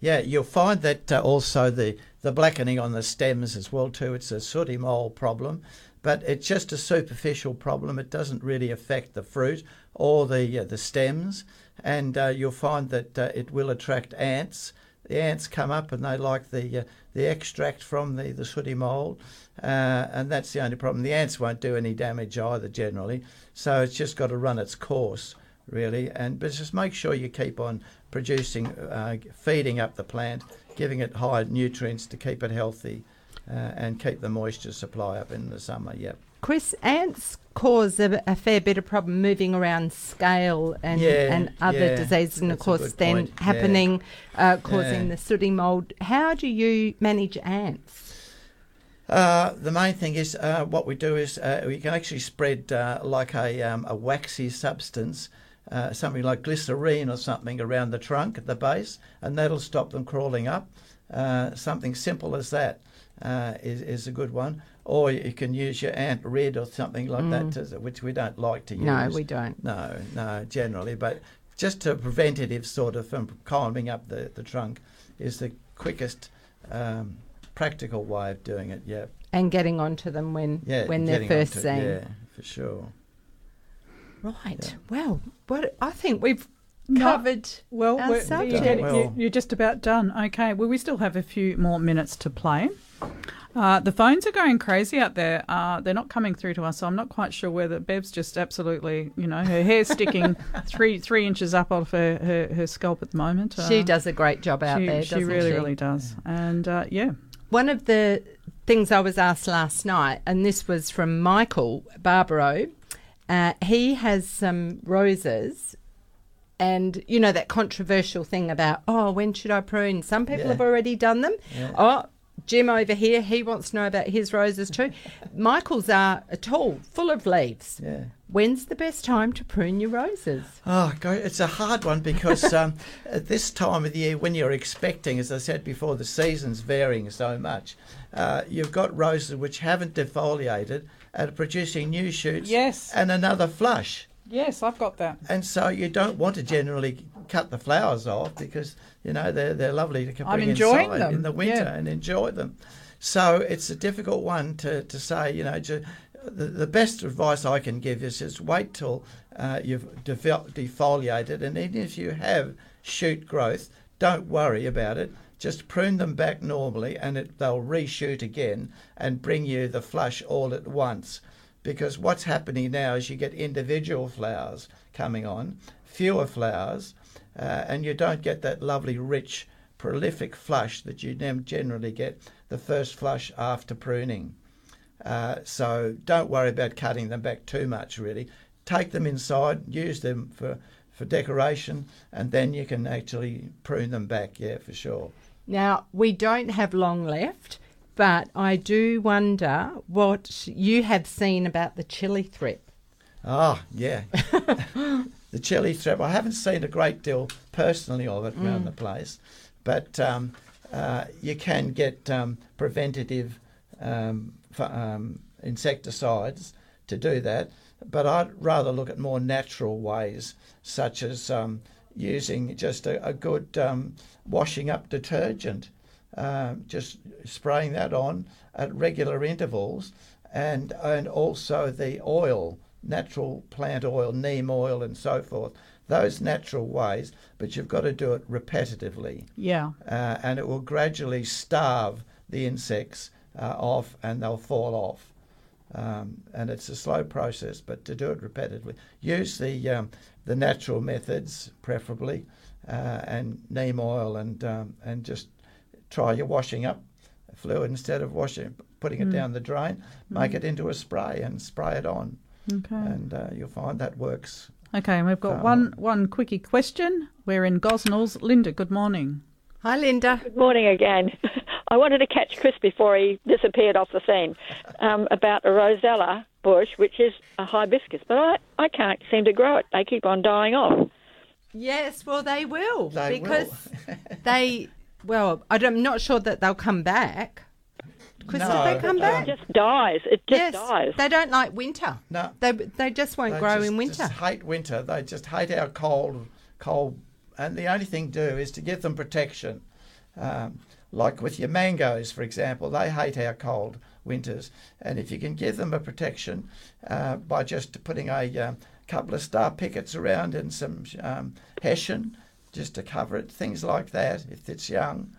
Yeah, you'll find that uh, also the, the blackening on the stems as well too. It's a sooty mold problem, but it's just a superficial problem. It doesn't really affect the fruit or the uh, the stems, and uh, you'll find that uh, it will attract ants. The ants come up and they like the uh, the extract from the the sooty mold, uh, and that's the only problem. The ants won't do any damage either generally, so it's just got to run its course really. And but just make sure you keep on producing, uh, feeding up the plant, giving it high nutrients to keep it healthy, uh, and keep the moisture supply up in the summer. Yep. Chris, ants cause a, a fair bit of problem moving around scale and, Yeah, and other yeah, diseases, and of course, then point, yeah. happening, uh, causing Yeah. the sooty mold. How do you manage ants? Uh, the main thing is uh, what we do is uh, we can actually spread uh, like a, um, a waxy substance, uh, something like glycerine or something around the trunk at the base, and that'll stop them crawling up. Uh, something simple as that uh, is is a good one. Or you can use your Ant Rid or something like that, Mm. to, which we don't like to use. No, we don't. No, no, generally, but just a preventative sort of from climbing up the, the trunk is the quickest um, practical way of doing it. Yeah. And getting onto them when Yeah, when they're first onto seen. Yeah, for sure. Right. Well, what I think we've No, covered well, our subject. you're, getting- you're just about done. Okay. Well, we still have a few more minutes to play. Uh, the phones are going crazy out there. Uh, they're not coming through to us, so I'm not quite sure whether Bev's just absolutely, you know, her hair's sticking three three inches up off her, her, her scalp at the moment. She Uh, does a great job out she, there, She doesn't really, she? really does. And uh, yeah, One of the things I was asked last night, and this was from Michael Barbaro, uh, he has some roses. And you know that controversial thing about oh when should I prune? Some people Yeah. have already done them. Yeah. Oh, Jim over here, he wants to know about his roses too. Michael's are tall, full of leaves. Yeah. When's the best time to prune your roses? Oh, it's a hard one because um, at this time of the year, when you're expecting, as I said before, the season's varying so much. Uh, you've got roses which haven't defoliated and are producing new shoots. Yes. And another flush. yes, I've got that. And so you don't want to generally cut the flowers off because you know they're they're lovely to I'm enjoying inside them, in the winter yeah. and enjoy them. So it's a difficult one to, to say. You know, the, the best advice I can give is just wait till uh, you've defoliated, and even if you have shoot growth, don't worry about it. Just prune them back normally, and it, they'll reshoot again and bring you the flush all at once because what's happening now is you get individual flowers coming on, fewer flowers, uh, and you don't get that lovely, rich, prolific flush that you generally get the first flush after pruning. Uh, so don't worry about cutting them back too much, really. Take them inside, use them for, for decoration, and then you can actually prune them back, yeah, for sure. Now, we don't have long left, but I do wonder what you have seen about the chili thrip. Ah, yeah. the chili thrip. I haven't seen a great deal personally of it around Mm. the place, but um, uh, you can get um, preventative um, f- um, insecticides to do that. But I'd rather look at more natural ways, such as um, using just a, a good um, washing up detergent, um, just spraying that on at regular intervals, and and also the oil, natural plant oil, neem oil, and so forth. those natural ways, but you've got to do it repetitively. Yeah. Uh, and it will gradually starve the insects uh, off and they'll fall off. Um, and it's a slow process, but to do it repetitively, use the um, the natural methods preferably, uh, and neem oil, and um, and just try your washing up fluid instead of washing, putting it Mm. down the drain. Make Mm. it into a spray and spray it on, Okay. and uh, you'll find that works. Okay, and we've got Um, one one quickie question. We're in Gosnells. Linda, good morning. Hi, Linda. Good morning again. I wanted to catch Chris before he disappeared off the scene um, about a rosella bush, which is a hibiscus, but I, I can't seem to grow it. They keep on dying off. Yes, well, they will They because they. Well, I'm not sure that they'll come back. Chris, No, they come um, back? It just dies. It just yes, dies. They don't like winter. No, they they just won't They grow just- in winter. They just hate winter. They just hate our cold, cold. And the only thing to do is to give them protection. Um, like with your mangoes, for example, they hate our cold winters. And if you can give them a protection uh, by just putting a um, couple of star pickets around and some um, hessian just to cover it, things like that, if it's young,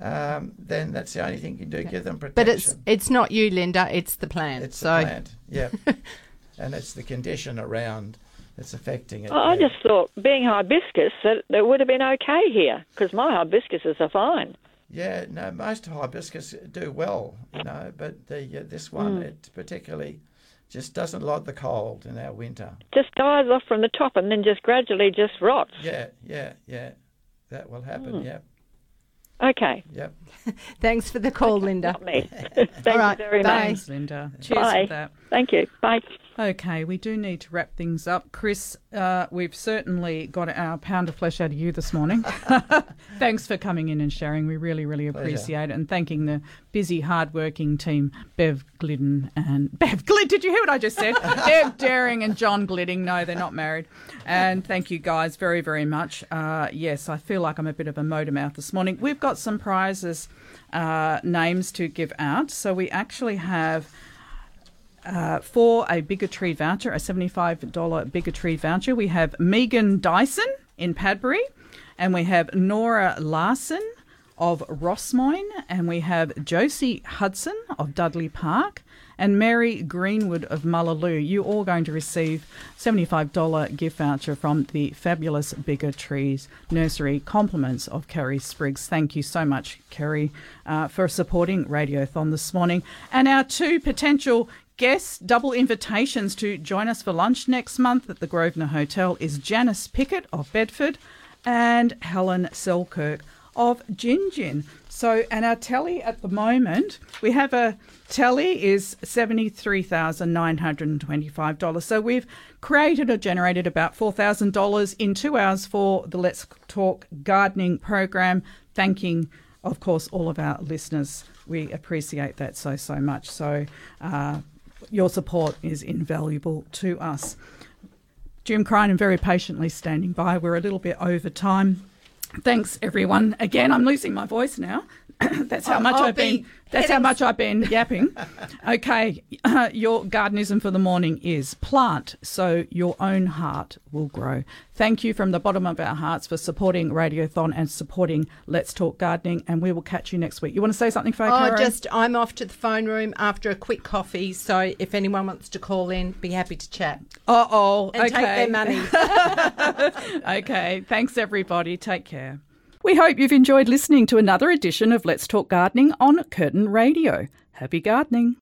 um, then that's the only thing you can do, give them protection. But it's it's not you, Linda. It's the plant. It's so the plant, yeah. and it's the condition around that's affecting it. I I just thought, being hibiscus, that it would have been okay here because my hibiscuses are fine. Yeah, no, most hibiscus do well, you know, but the uh, this one Mm. it particularly just doesn't like the cold in our winter. Just dies off from the top and then just gradually just rots. Yeah, yeah, yeah, that will happen. Hmm. Yeah, Okay. yep. Thanks for the call, Linda. Not me. Thank All right, you very bye. much. Thanks, Linda. Cheers Bye. for that. Thank you. Bye. Okay, we do need to wrap things up. Chris, uh, we've certainly got our pound of flesh out of you this morning. Thanks for coming in and sharing. We really, really Pleasure. appreciate it. And thanking the busy, hard-working team, Bev Glidden and Bev Glid. Did you hear what I just said? Bev Daring and John Glidding. No, they're not married. And thank you guys very, very much. Uh, yes, I feel like I'm a bit of a motor mouth this morning. We've got some prizes, uh, names to give out. So we actually have uh, for a Bigger Tree voucher, a $75 Bigger Tree voucher. We have Megan Dyson in Padbury, and we have Nora Larson of Rossmoyne, and we have Josie Hudson of Dudley Park, and Mary Greenwood of Mullaloo. You all going to receive $75 gift voucher from the fabulous Bigger Trees Nursery. Compliments of Kerry Spriggs. Thank you so much, Kerry, uh, for supporting Radiothon this morning. And our two potential guests, double invitations to join us for lunch next month at the Grosvenor Hotel is Janice Pickett of Bedford and Helen Selkirk of Gingin. So, and our tally at the moment, we have a tally is $73,925. So we've created or generated about $4,000 in two hours for the Let's Talk Gardening program, thanking of course, all of our listeners. We appreciate that so, so much. So, uh, your support is invaluable to us. Jim Crinan very patiently standing by. We're a little bit over time. Thanks, everyone. Again, I'm losing my voice now. that's how I'll- much I'll I've been. be That's how much I've been yapping. Okay, your gardenism for the morning is plant so your own heart will grow. Thank you from the bottom of our hearts for supporting Radiothon and supporting Let's Talk Gardening, and we will catch you next week. You want to say something, Faye? Oh, Caro? just I'm off to the phone room after a quick coffee. So if anyone wants to call in, be happy to chat. Uh oh. And okay. take their money. okay. Thanks, everybody. Take care. We hope you've enjoyed listening to another edition of Let's Talk Gardening on Curtin Radio. Happy gardening.